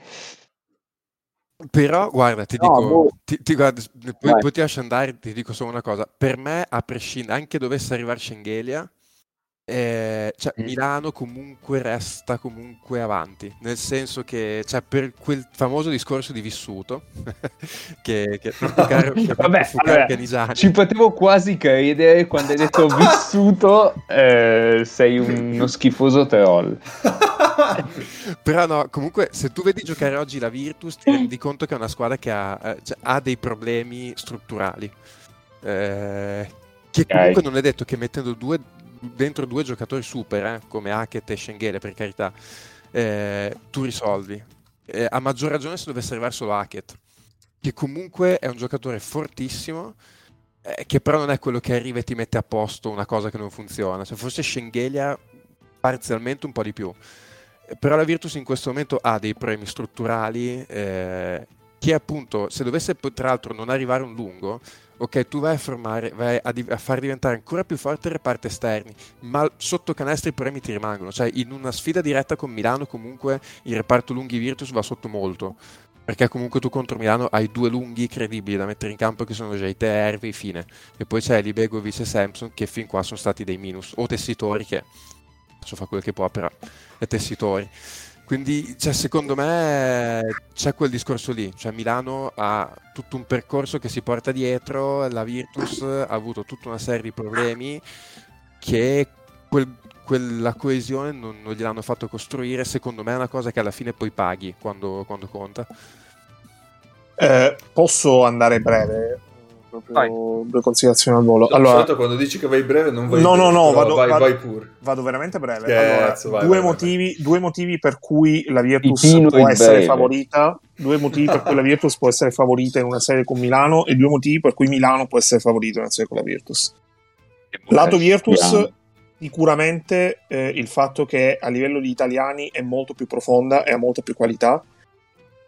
Però, guarda, ti no, dico, boh. ti, ti, guarda, poi, poi, ti lascio andare, ti dico solo una cosa. Per me, a prescindere, anche dovesse arrivare Schengelia, eh, cioè. Milano comunque resta comunque avanti, nel senso che cioè, per quel famoso discorso di vissuto che, che, caro, che Vabbè, allora, ci potevo quasi credere quando hai detto vissuto eh, sei uno schifoso troll. Però no, comunque se tu vedi giocare oggi la Virtus ti rendi conto che è una squadra che ha, eh, cioè, ha dei problemi strutturali. Eh, che comunque okay. non è detto che mettendo due dentro due giocatori super, eh, come Hackett e Schengele, per carità, eh, tu risolvi. Eh, a maggior ragione se dovesse arrivare solo Hackett, che comunque è un giocatore fortissimo, eh, che però non è quello che arriva e ti mette a posto una cosa che non funziona. Se fosse Schengelia, parzialmente un po' di più. Però la Virtus in questo momento ha dei problemi strutturali eh, che appunto, se dovesse tra l'altro non arrivare un lungo, ok, tu vai a formare, vai a, a, far diventare ancora più forte il reparto esterni, ma sotto canestro i problemi ti rimangono. Cioè, in una sfida diretta con Milano, comunque il reparto lunghi Virtus va sotto molto. Perché comunque tu contro Milano hai due lunghi credibili da mettere in campo che sono Jay Hervey, fine. E poi c'è Libegovic e Samson che fin qua sono stati dei minus. O tessitori che faccio fa quel che può, però è tessitori. Quindi cioè, secondo me c'è quel discorso lì, cioè Milano ha tutto un percorso che si porta dietro, la Virtus ha avuto tutta una serie di problemi che quel, quella coesione non, non, gliel'hanno fatto costruire, secondo me è una cosa che alla fine poi paghi quando, quando conta. Eh, posso andare breve? Due considerazioni al volo. Allora, quando dici che vai breve, non vai No, breve, no, no, vado, vai, vado, vai pure. Vado veramente breve. Scherzo, allora, vai, due, vai, motivi, due motivi per cui la Virtus può essere breve. favorita. Due motivi per cui la Virtus può essere favorita in una serie con Milano e due motivi per cui Milano può essere favorita in una serie con la Virtus. Lato Virtus, sicuramente eh, il fatto che a livello di italiani è molto più profonda e ha molta più qualità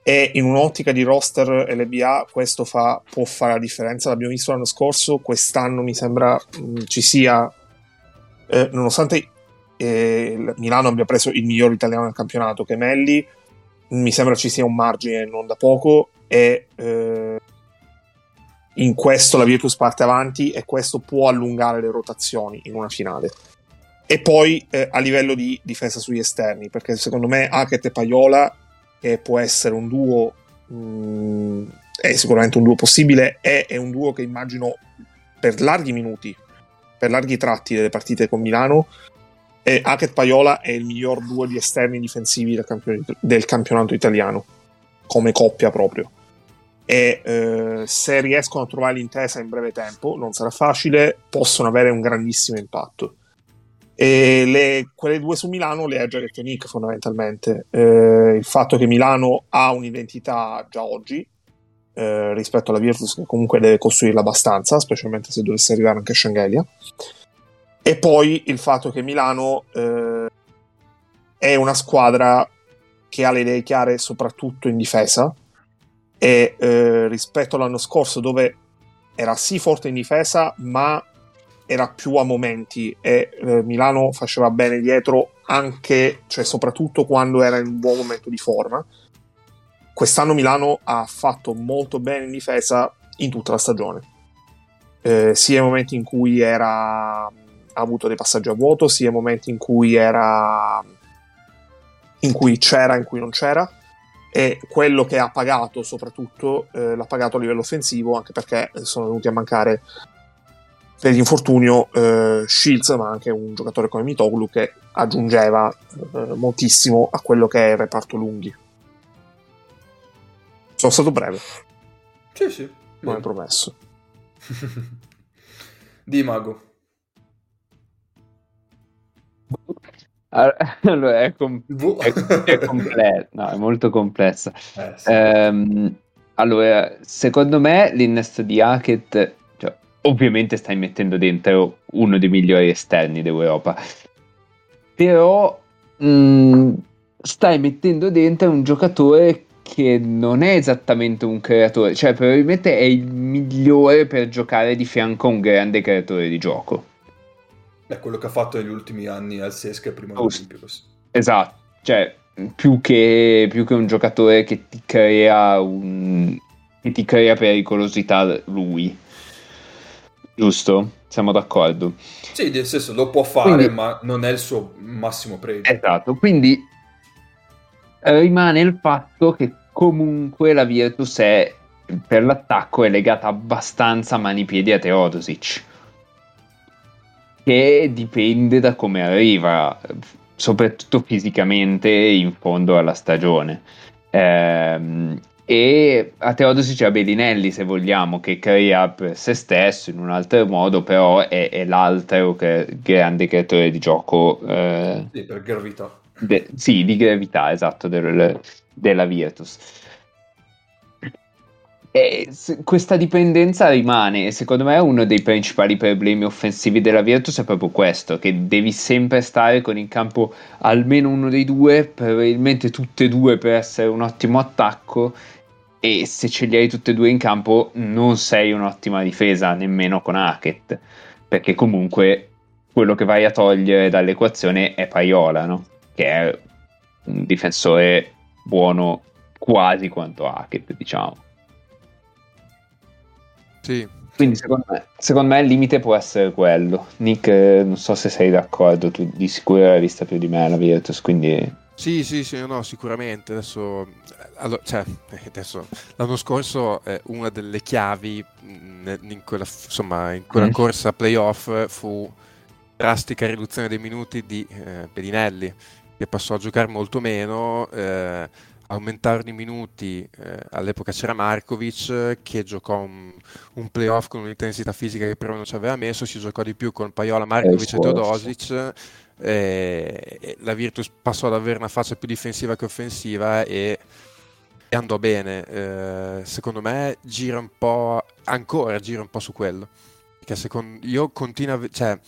e in un'ottica di roster LBA questo fa, può fare la differenza. L'abbiamo visto l'anno scorso, quest'anno mi sembra mh, mm, ci sia, eh, nonostante eh, Milano abbia preso il miglior italiano del campionato che Melli, mi sembra ci sia un margine non da poco e eh, in questo la Virtus parte avanti e questo può allungare le rotazioni in una finale. E poi eh, a livello di difesa sugli esterni, perché secondo me Hackett e Paiola che può essere un duo, mh, mm, è sicuramente un duo possibile, è, è un duo che immagino per larghi minuti, per larghi tratti delle partite con Milano, e Hackett Paiola è il miglior duo di esterni difensivi del, campionato, del campionato italiano, come coppia proprio. E eh, se riescono a trovare l'intesa in breve tempo, non sarà facile, possono avere un grandissimo impatto. E le, quelle due su Milano le ha già detto Nick fondamentalmente. Eh, il fatto che Milano ha un'identità già oggi eh, rispetto alla Virtus che comunque deve costruirla abbastanza, specialmente se dovesse arrivare anche a Shanghai. E poi il fatto che Milano eh, è una squadra che ha le idee chiare soprattutto in difesa e eh, rispetto all'anno scorso dove era sì forte in difesa ma era più a momenti e eh, Milano faceva bene dietro anche, cioè soprattutto quando era in un buon momento di forma. Quest'anno Milano ha fatto molto bene in difesa in tutta la stagione, eh, sia i momenti in cui era, ha avuto dei passaggi a vuoto, sia i momenti in cui era in cui c'era, in cui non c'era e quello che ha pagato soprattutto eh, l'ha pagato a livello offensivo anche perché sono venuti a mancare per l'infortunio eh, Shields, ma anche un giocatore come Mitoglu che aggiungeva eh, moltissimo a quello che è il reparto lunghi. Sono stato breve. Sì, sì. Come promesso. Di Mago. Allora, è, com- è, è, complesso, no, è molto complessa. Eh, sì. ehm, allora, secondo me l'innesto di Hackett ovviamente stai mettendo dentro uno dei migliori esterni d'Europa. Però mh, mm, stai mettendo dentro un giocatore che non è esattamente un creatore, cioè probabilmente è il migliore per giocare di fianco a un grande creatore di gioco. È quello che ha fatto negli ultimi anni al Sesca prima oh, dell'Olimpiakos. Esatto, cioè più che, più che un giocatore che ti crea un, che ti crea pericolosità lui giusto? Siamo d'accordo. Sì, nel senso lo può fare, quindi, ma non è il suo massimo pregio. Esatto, quindi eh, rimane il fatto che comunque la Virtus è per l'attacco è legata abbastanza a mani piedi a Teodosic che dipende da come arriva soprattutto fisicamente in fondo alla stagione ehm, e a Teodosi c'è Bellinelli se vogliamo che crea per se stesso in un altro modo però è, è l'altro che, grande creatore di gioco eh, sì, per gravità. de, sì di gravità esatto del, della Virtus e questa dipendenza rimane secondo me uno dei principali problemi offensivi della Virtus è proprio questo che devi sempre stare con in campo almeno uno dei due probabilmente tutte e due per essere un ottimo attacco e se ce li hai tutte e due in campo non sei un'ottima difesa nemmeno con Hackett perché comunque quello che vai a togliere dall'equazione è Paiola no? che è un difensore buono quasi quanto Hackett diciamo sì. Quindi secondo me, secondo me, il limite può essere quello. Nick, eh, non so se sei d'accordo, tu di sicuro l'hai vista più di me la Virtus, quindi... Sì, sì, sì, no, sicuramente. Adesso, allora, cioè, adesso l'anno scorso eh, una delle chiavi in, in quella, insomma, in quella mm. corsa playoff fu drastica riduzione dei minuti di eh, Pedinelli, che passò a giocare molto meno. Eh, aumentarono i minuti, eh, all'epoca c'era Markovic che giocò un, un playoff con un'intensità fisica che però non ci aveva messo, si giocò di più con Paiola, Markovic e Teodosic. Eh, la Virtus passò ad avere una faccia più difensiva che offensiva e, e andò bene. Eh, secondo me gira un po', ancora gira un po' su quello. Perché secondo, io continuo a, cioè,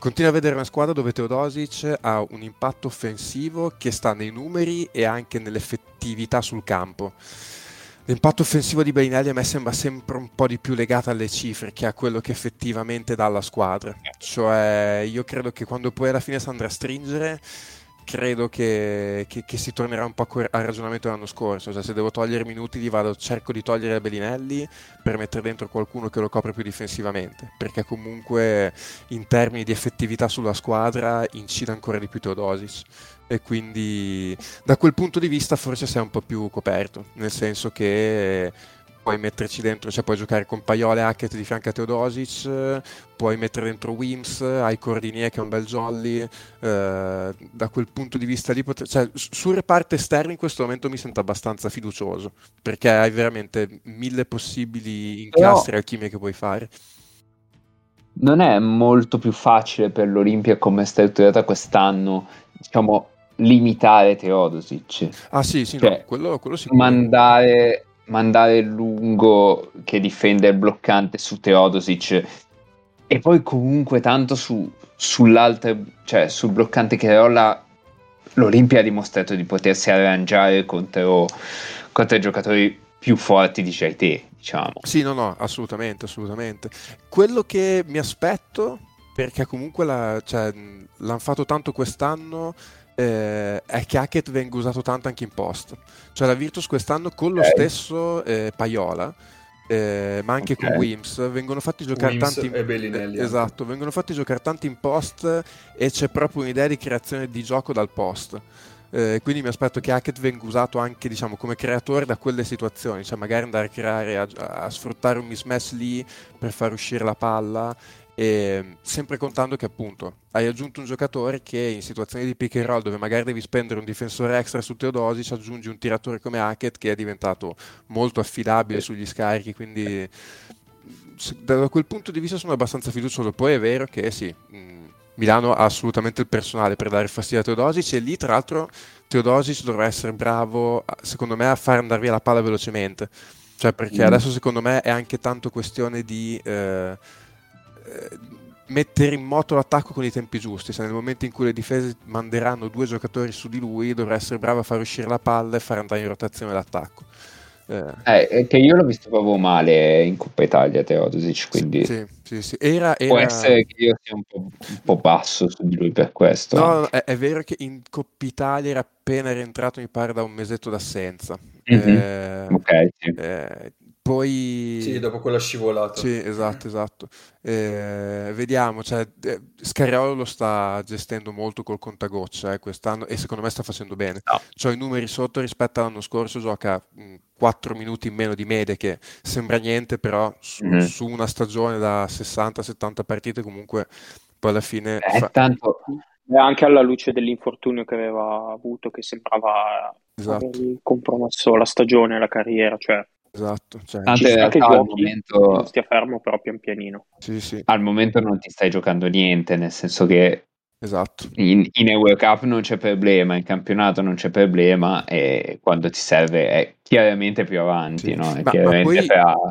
Continua a vedere una squadra dove Teodosic ha un impatto offensivo che sta nei numeri e anche nell'effettività sul campo. L'impatto offensivo di Bellinelli a me sembra sempre un po' di più legato alle cifre che a quello che effettivamente dà alla squadra. Cioè, io credo che quando poi alla fine si andrà a stringere, credo che, che, che, si tornerà un po' al ragionamento dell'anno scorso. Cioè, se devo togliere minuti, li vado, cerco di togliere Bellinelli per mettere dentro qualcuno che lo copre più difensivamente. Perché comunque in termini di effettività sulla squadra incide ancora di più Teodosic. E quindi da quel punto di vista forse sei un po' più coperto, nel senso che puoi metterci dentro, cioè puoi giocare con Paiola e Hackett di fianco a Teodosic, puoi mettere dentro Wims, hai Cordinier che è un bel jolly, eh, da quel punto di vista lì, potre... cioè, sul reparto esterno in questo momento mi sento abbastanza fiducioso, perché hai veramente mille possibili incastri e alchimie che puoi fare. Non è molto più facile per l'Olimpia come è strutturata quest'anno, diciamo, limitare Teodosic. Ah sì, sì, cioè, no, quello, quello Mandare mandare lungo che difende il bloccante su Teodosic e poi comunque tanto su, sull'altro, cioè sul bloccante che rolla l'Olimpia ha dimostrato di potersi arrangiare contro, contro i giocatori più forti di te, diciamo. Sì, no, no, assolutamente, assolutamente. Quello che mi aspetto, perché comunque la, cioè, l'hanno fatto tanto quest'anno, eh, è che Hackett venga usato tanto anche in post. Cioè la Virtus quest'anno con lo stesso eh, Paiola, eh, ma anche okay. con Wims, vengono fatti giocare Wims tanti in... eh, esatto, vengono fatti giocare tanti in post e c'è proprio un'idea di creazione di gioco dal post. Eh, quindi mi aspetto che Hackett venga usato anche diciamo, come creatore da quelle situazioni, cioè magari andare a creare, a, a sfruttare un mismatch lì per far uscire la palla e sempre contando che appunto hai aggiunto un giocatore che in situazioni di pick and roll dove magari devi spendere un difensore extra su Teodosic aggiungi un tiratore come Hackett che è diventato molto affidabile sugli scarichi quindi da quel punto di vista sono abbastanza fiducioso poi è vero che sì Milano ha assolutamente il personale per dare fastidio a Teodosic e lì tra l'altro Teodosic dovrà essere bravo secondo me a far andare via la palla velocemente cioè perché mm. adesso secondo me è anche tanto questione di eh, eh, mettere in moto l'attacco con i tempi giusti. Se nel momento in cui le difese manderanno due giocatori su di lui, dovrà essere bravo a far uscire la palla e far andare in rotazione l'attacco. Eh. Eh, che io l'ho visto proprio male in Coppa Italia Teodosic quindi sì, sì, sì. Era, era... può essere che io sia un po', un po', basso su di lui per questo no, è, è, vero che in Coppa Italia era appena rientrato mi pare da un mesetto d'assenza mm-hmm. eh, ok. Eh, poi... Sì, dopo quella scivolata. Sì, esatto, esatto. Eh, vediamo, cioè, eh, Scariolo lo sta gestendo molto col contagoccia eh, quest'anno e secondo me sta facendo bene. No. Cioè i numeri sotto rispetto all'anno scorso, gioca mh, 4 minuti in meno di media, che sembra niente, però su, mm-hmm. su una stagione da 60-70 partite comunque poi alla fine... Eh, fa... tanto... Anche alla luce dell'infortunio che aveva avuto, che sembrava esatto. aver compromesso la stagione, la carriera, cioè Esatto, cioè, Tanto in realtà al momento stia fermo però pian pianino. Sì, sì. Al momento non ti stai giocando niente, nel senso che Esatto. In, in Euro Cup non c'è problema, in campionato non c'è problema e quando ti serve è chiaramente più avanti, sì. no? ma, ma, poi,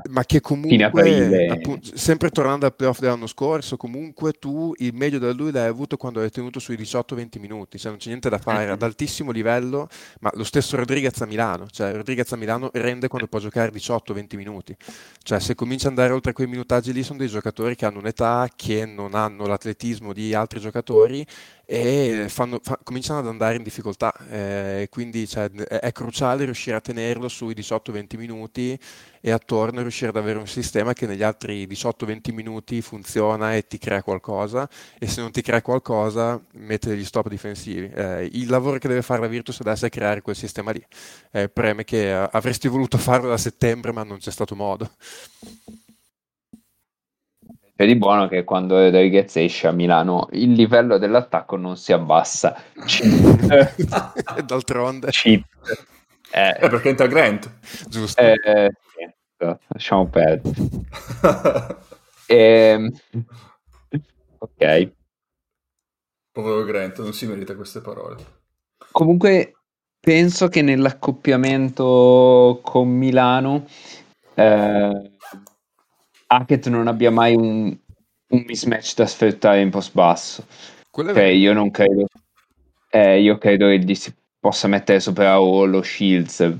ma, che comunque, appunto, sempre tornando al playoff dell'anno scorso, comunque tu il meglio da lui l'hai avuto quando hai tenuto sui 18-20 minuti, cioè non c'è niente da fare, ad altissimo livello, ma lo stesso Rodriguez a Milano, cioè Rodriguez a Milano rende quando può giocare 18-20 minuti, cioè se comincia ad andare oltre quei minutaggi lì sono dei giocatori che hanno un'età, che non hanno l'atletismo di altri giocatori e fanno, fa, cominciano ad andare in difficoltà, eh, quindi cioè, è cruciale riuscire a tenerlo sui 18-20 minuti e attorno riuscire ad avere un sistema che negli altri 18-20 minuti funziona e ti crea qualcosa e se non ti crea qualcosa mette degli stop difensivi. Eh, il lavoro che deve fare la Virtus adesso è creare quel sistema lì. Eh, preme che avresti voluto farlo da settembre ma non c'è stato modo. C'è di buono che quando Rodriguez esce a Milano il livello dell'attacco non si abbassa. D'altronde. Cheat. Eh, eh perché entra Grant. Giusto. Eh, eh, lasciamo perdere. ehm... Ok. Povero Grant, non si merita queste parole. Comunque, penso che nell'accoppiamento con Milano eh, Hackett non abbia mai un, un mismatch da sfruttare in post basso. Cioè, io non credo. Eh, io credo che gli si possa mettere sopra o lo Shields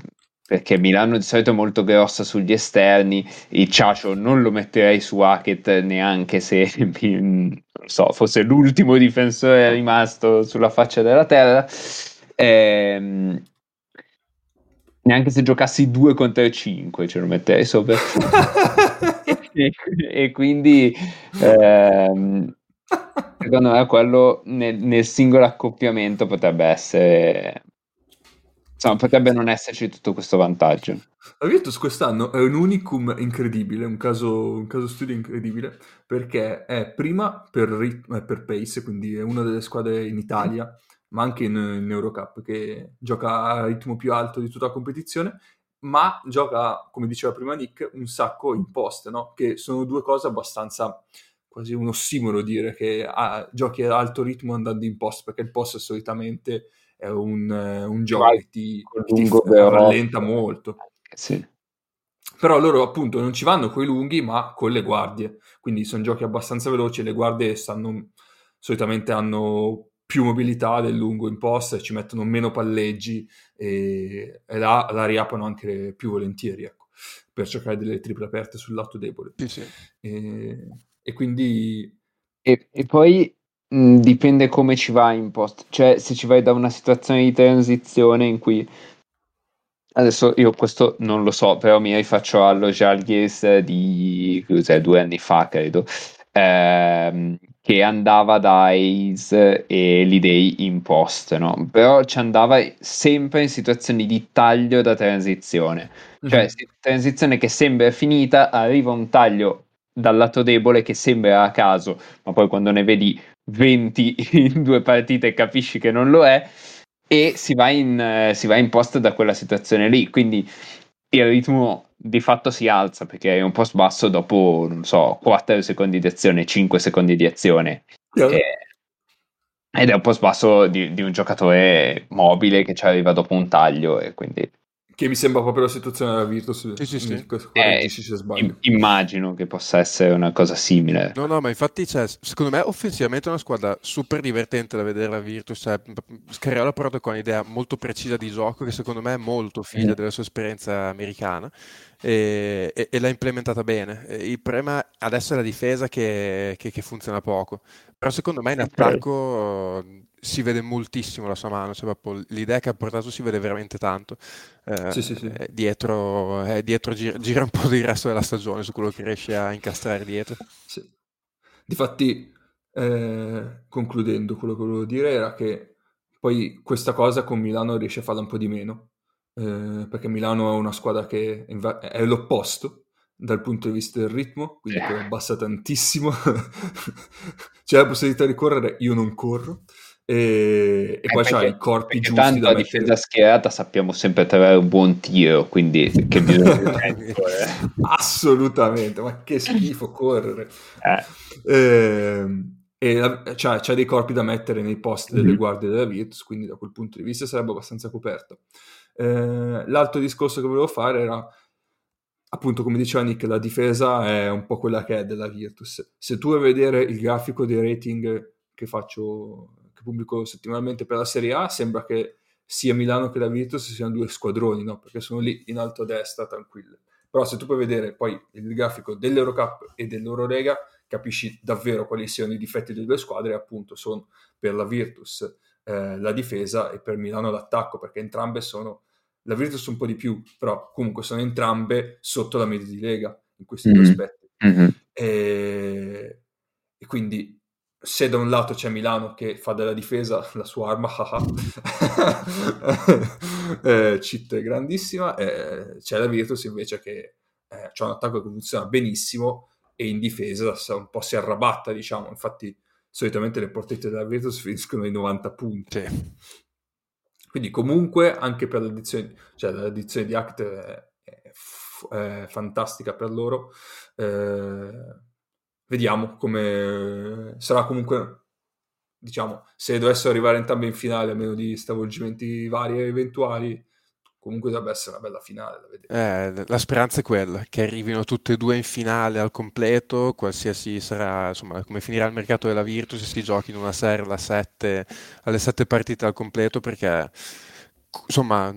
perché Milano di solito è molto grossa sugli esterni, il Ciacio non lo metterei su Hackett neanche se non so, fosse l'ultimo difensore rimasto sulla faccia della terra. Ehm, neanche se giocassi 2 contro 5 ce lo metterei sopra. e, e, quindi ehm, secondo me quello nel, nel singolo accoppiamento potrebbe essere Insomma, potrebbe non esserci tutto questo vantaggio. La Virtus quest'anno è un unicum incredibile, un caso, un caso studio incredibile, perché è prima per, rit- eh, per pace, quindi è una delle squadre in Italia, ma anche in, in Eurocup, che gioca a ritmo più alto di tutta la competizione, ma gioca, come diceva prima Nick, un sacco in post, no? che sono due cose abbastanza quasi un ossimoro dire che ah, giochi ad alto ritmo andando in post, perché il post solitamente è un, un gioco che ti, ti rallenta molto. Sì. Però loro appunto non ci vanno con i lunghi, ma con le guardie. Quindi sono giochi abbastanza veloci. Le guardie stanno, solitamente hanno più mobilità del lungo in posta e ci mettono meno palleggi e, e la, la, riaprono anche più volentieri ecco, per cercare delle triple aperte sul lato debole. Sì, sì. E, e, quindi... E, e poi Mh, dipende come ci vai in post, cioè se ci vai da una situazione di transizione in cui adesso io questo non lo so, però mi rifaccio allo Jalgies di due anni fa, credo. Ehm, che andava da Ace e l'idei in post, no? Però ci andava sempre in situazioni di taglio da transizione, cioè mm-hmm. transizione che sembra finita, arriva un taglio dal lato debole che sembra a caso, ma poi quando ne vedi 20 in due partite capisci che non lo è e si va in, eh, si va in post da quella situazione lì. Quindi il ritmo di fatto si alza perché è un post basso dopo, non so, 4 secondi di azione, 5 secondi di azione. Yeah. E, ed è un post basso di, di, un giocatore mobile che ci arriva dopo un taglio e quindi che mi sembra proprio la situazione della Virtus. Sì, sì, sì. Eh, se sbaglio. Immagino che possa essere una cosa simile. No, no, ma infatti, cioè, secondo me, offensivamente è una squadra super divertente da vedere la Virtus. Cioè, Scariola però con un'idea molto precisa di gioco che secondo me è molto figlia mm. della sua esperienza americana e, e, e, l'ha implementata bene. Il problema adesso è la difesa che, che, che funziona poco. Però secondo me in attacco si vede moltissimo la sua mano, cioè l'idea che ha portato si vede veramente tanto. Eh, sì, sì, sì. Dietro, eh, dietro gira, gira, un po' del resto della stagione su quello che riesce a incastrare dietro. Sì. Difatti, eh, concludendo, quello che volevo dire era che poi questa cosa con Milano riesce a farla un po' di meno, eh, perché Milano è una squadra che è l'opposto dal punto di vista del ritmo, quindi yeah. abbassa tantissimo. C'è la possibilità di correre, io non corro. E, e eh, poi c'ha i corpi giusti tanto da la difesa schierata sappiamo sempre trovare un buon tiro quindi che bisogna tempo, eh. assolutamente ma che schifo correre eh. Eh, e la, c'ha, c'ha, dei corpi da mettere nei posti delle mm-hmm. guardie della Virtus quindi da quel punto di vista sarebbe abbastanza coperto eh, l'altro discorso che volevo fare era appunto come diceva Nick la difesa è un po' quella che è della Virtus se tu vuoi vedere il grafico dei rating che faccio che pubblico settimanalmente per la Serie A, sembra che sia Milano che la Virtus siano due squadroni, no? Perché sono lì in alto a destra, tranquille. Però se tu puoi vedere poi il grafico dell'Eurocup e dell'Eurolega, capisci davvero quali siano i difetti delle due squadre, appunto sono per la Virtus eh, la difesa e per Milano l'attacco, perché entrambe sono, la Virtus un po' di più, però comunque sono entrambe sotto la media di Lega in questi mm-hmm. due aspetti. Mm-hmm. E, e quindi se da un lato c'è Milano che fa della difesa la sua arma, eh, cheat grandissima, eh, c'è la Virtus invece che eh, ha un attacco che funziona benissimo e in difesa un po' si arrabatta, diciamo, infatti solitamente le portette della Virtus finiscono ai 90 punti. Sì. Quindi comunque anche per l'edizione, cioè l'edizione di Act è, è, f- è fantastica per loro. Eh, vediamo come sarà comunque, diciamo, se dovessero arrivare entrambi in finale a meno di stravolgimenti vari e eventuali, comunque dovrebbe essere una bella finale. Eh, la speranza è quella, che arrivino tutte e due in finale al completo, qualsiasi sarà, insomma, come finirà il mercato della Virtus, si giochi in una serie alle sette, alle sette partite al completo, perché, insomma,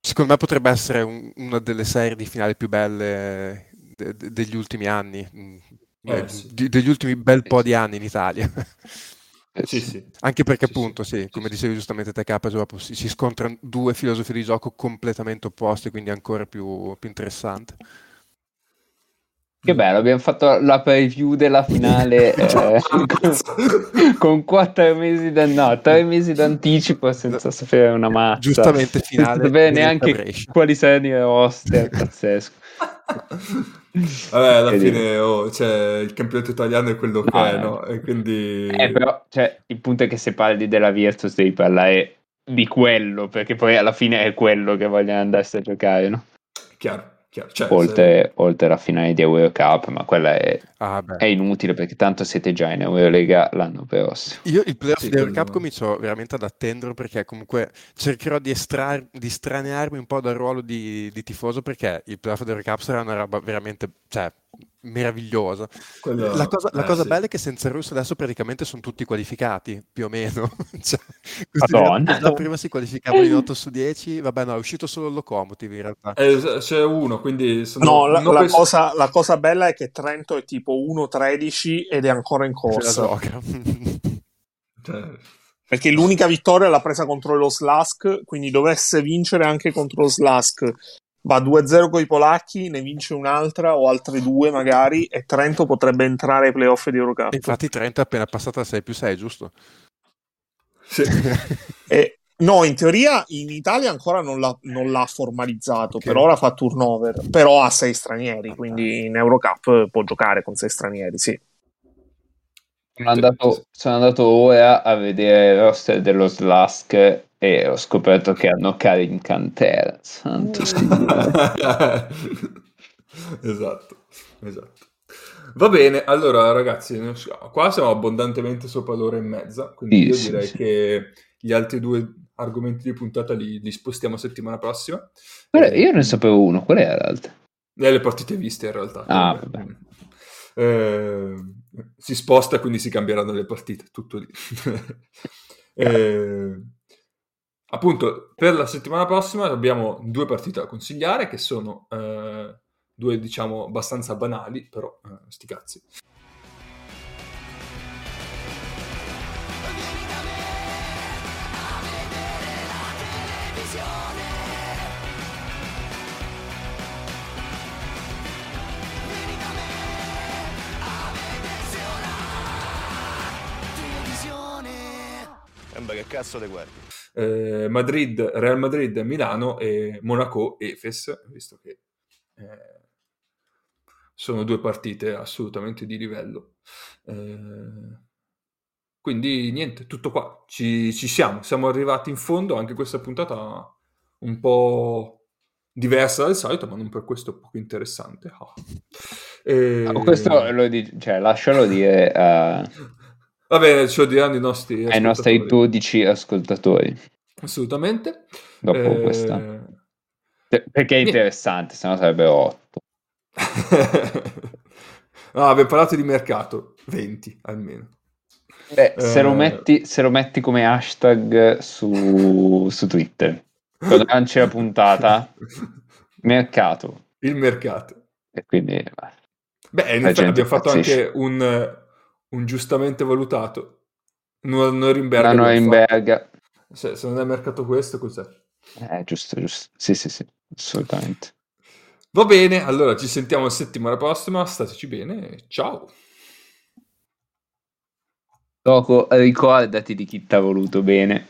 secondo me potrebbe essere un, una delle serie di finale più belle de- de- degli ultimi anni, mm, eh, eh, sì. di- degli ultimi bel po' di anni in Italia. Eh, sì, sì. Anche perché sì, appunto, sì, come dicevi giustamente te Capo, si, si scontrano due filosofie di gioco completamente opposte, quindi ancora più, più interessante. Che bello, abbiamo fatto la preview della finale eh, con, con quattro mesi da no, tre mesi d'anticipo senza sapere una mazza. Giustamente finale. Senza sapere neanche quali saranno i roster, pazzesco. Vabbè, alla fine oh, cioè, il campionato italiano è quello che è, no? E quindi... Eh, però cioè, il punto è che se parli della Virtus devi parlare di quello, perché poi alla fine è quello che vogliono andarsi a giocare, no? Chiaro. Cioè, oltre, se... oltre alla finale di Euro Cup, ma quella è, ah, è, inutile perché tanto siete già in Eurolega l'anno prossimo. Io il playoff sì, di Euro Cup comincio veramente ad attenderlo perché comunque cercherò di, estrar- di stranearmi un po' dal ruolo di, di tifoso perché il playoff di Cup sarà una roba veramente, cioè, meravigliosa. Quello... La, cosa, la eh, cosa sì. bella è che senza il russo adesso praticamente sono tutti qualificati, più o meno. cioè, la prima si qualificavano in 8 su 10, vabbè no, è uscito solo il Locomotive in realtà. Eh, c'è uno, quindi... Sono... No, la, la, penso... cosa, la, cosa, bella è che Trento è tipo 1-13 ed è ancora in corsa. cioè... Perché l'unica vittoria l'ha presa contro lo Slask, quindi dovesse vincere anche contro lo Slask va 2-0 con i polacchi, ne vince un'altra o altre due magari e Trento potrebbe entrare ai playoff di Eurocup. Infatti Trento è appena passata a 6 più 6, giusto? Sì. e, no, in teoria in Italia ancora non l'ha, non l'ha formalizzato, okay. per ora fa turnover, però ha 6 stranieri, quindi in Eurocup può giocare con 6 stranieri, sì. Sono andato, sono andato ora a vedere il roster dello Slask e ho scoperto che hanno Karin Cantera. Santo esatto, esatto. Va bene, allora ragazzi, qua siamo abbondantemente sopra l'ora e mezza, quindi io direi che gli altri due argomenti di puntata li, li spostiamo settimana prossima. È, io ne sapevo uno, qual era l'altro? Eh, le partite viste in realtà. Ah, vabbè. Eh, si sposta, quindi si cambieranno le partite, tutto lì. eh, appunto, per la settimana prossima abbiamo due partite da consigliare che sono eh, due, diciamo, abbastanza banali, però eh, sti cazzi. Che cazzo le guardi? Eh, Madrid, Real Madrid, Milano e Monaco, Efes, visto che eh, sono due partite assolutamente di livello. Eh, quindi niente, tutto qua, ci, ci, siamo, siamo arrivati in fondo, anche questa puntata un po' diversa dal solito, ma non per questo poco interessante. Oh. E... No, questo lo dice, cioè, lascialo dire uh, Va bene, ce lo diranno i nostri Ai nostri 12 ascoltatori. Assolutamente. Dopo eh... questa. Perché è interessante, se no sarebbe 8. no, abbiamo parlato di mercato, 20 almeno. Beh, eh... se, lo metti, se, lo metti, come hashtag su, su Twitter, quando lanci la puntata, mercato. Il mercato. E quindi... Beh, in effetti abbiamo fatto anche un un giustamente valutato. Norimberga. No, Norimberga. Se, se non è mercato questo, cos'è? Eh, giusto, giusto. Sì, sì, sì, assolutamente. Va bene, allora ci sentiamo la settimana prossima. Stateci bene. Ciao. Dopo ricordati di chi ti ha voluto bene.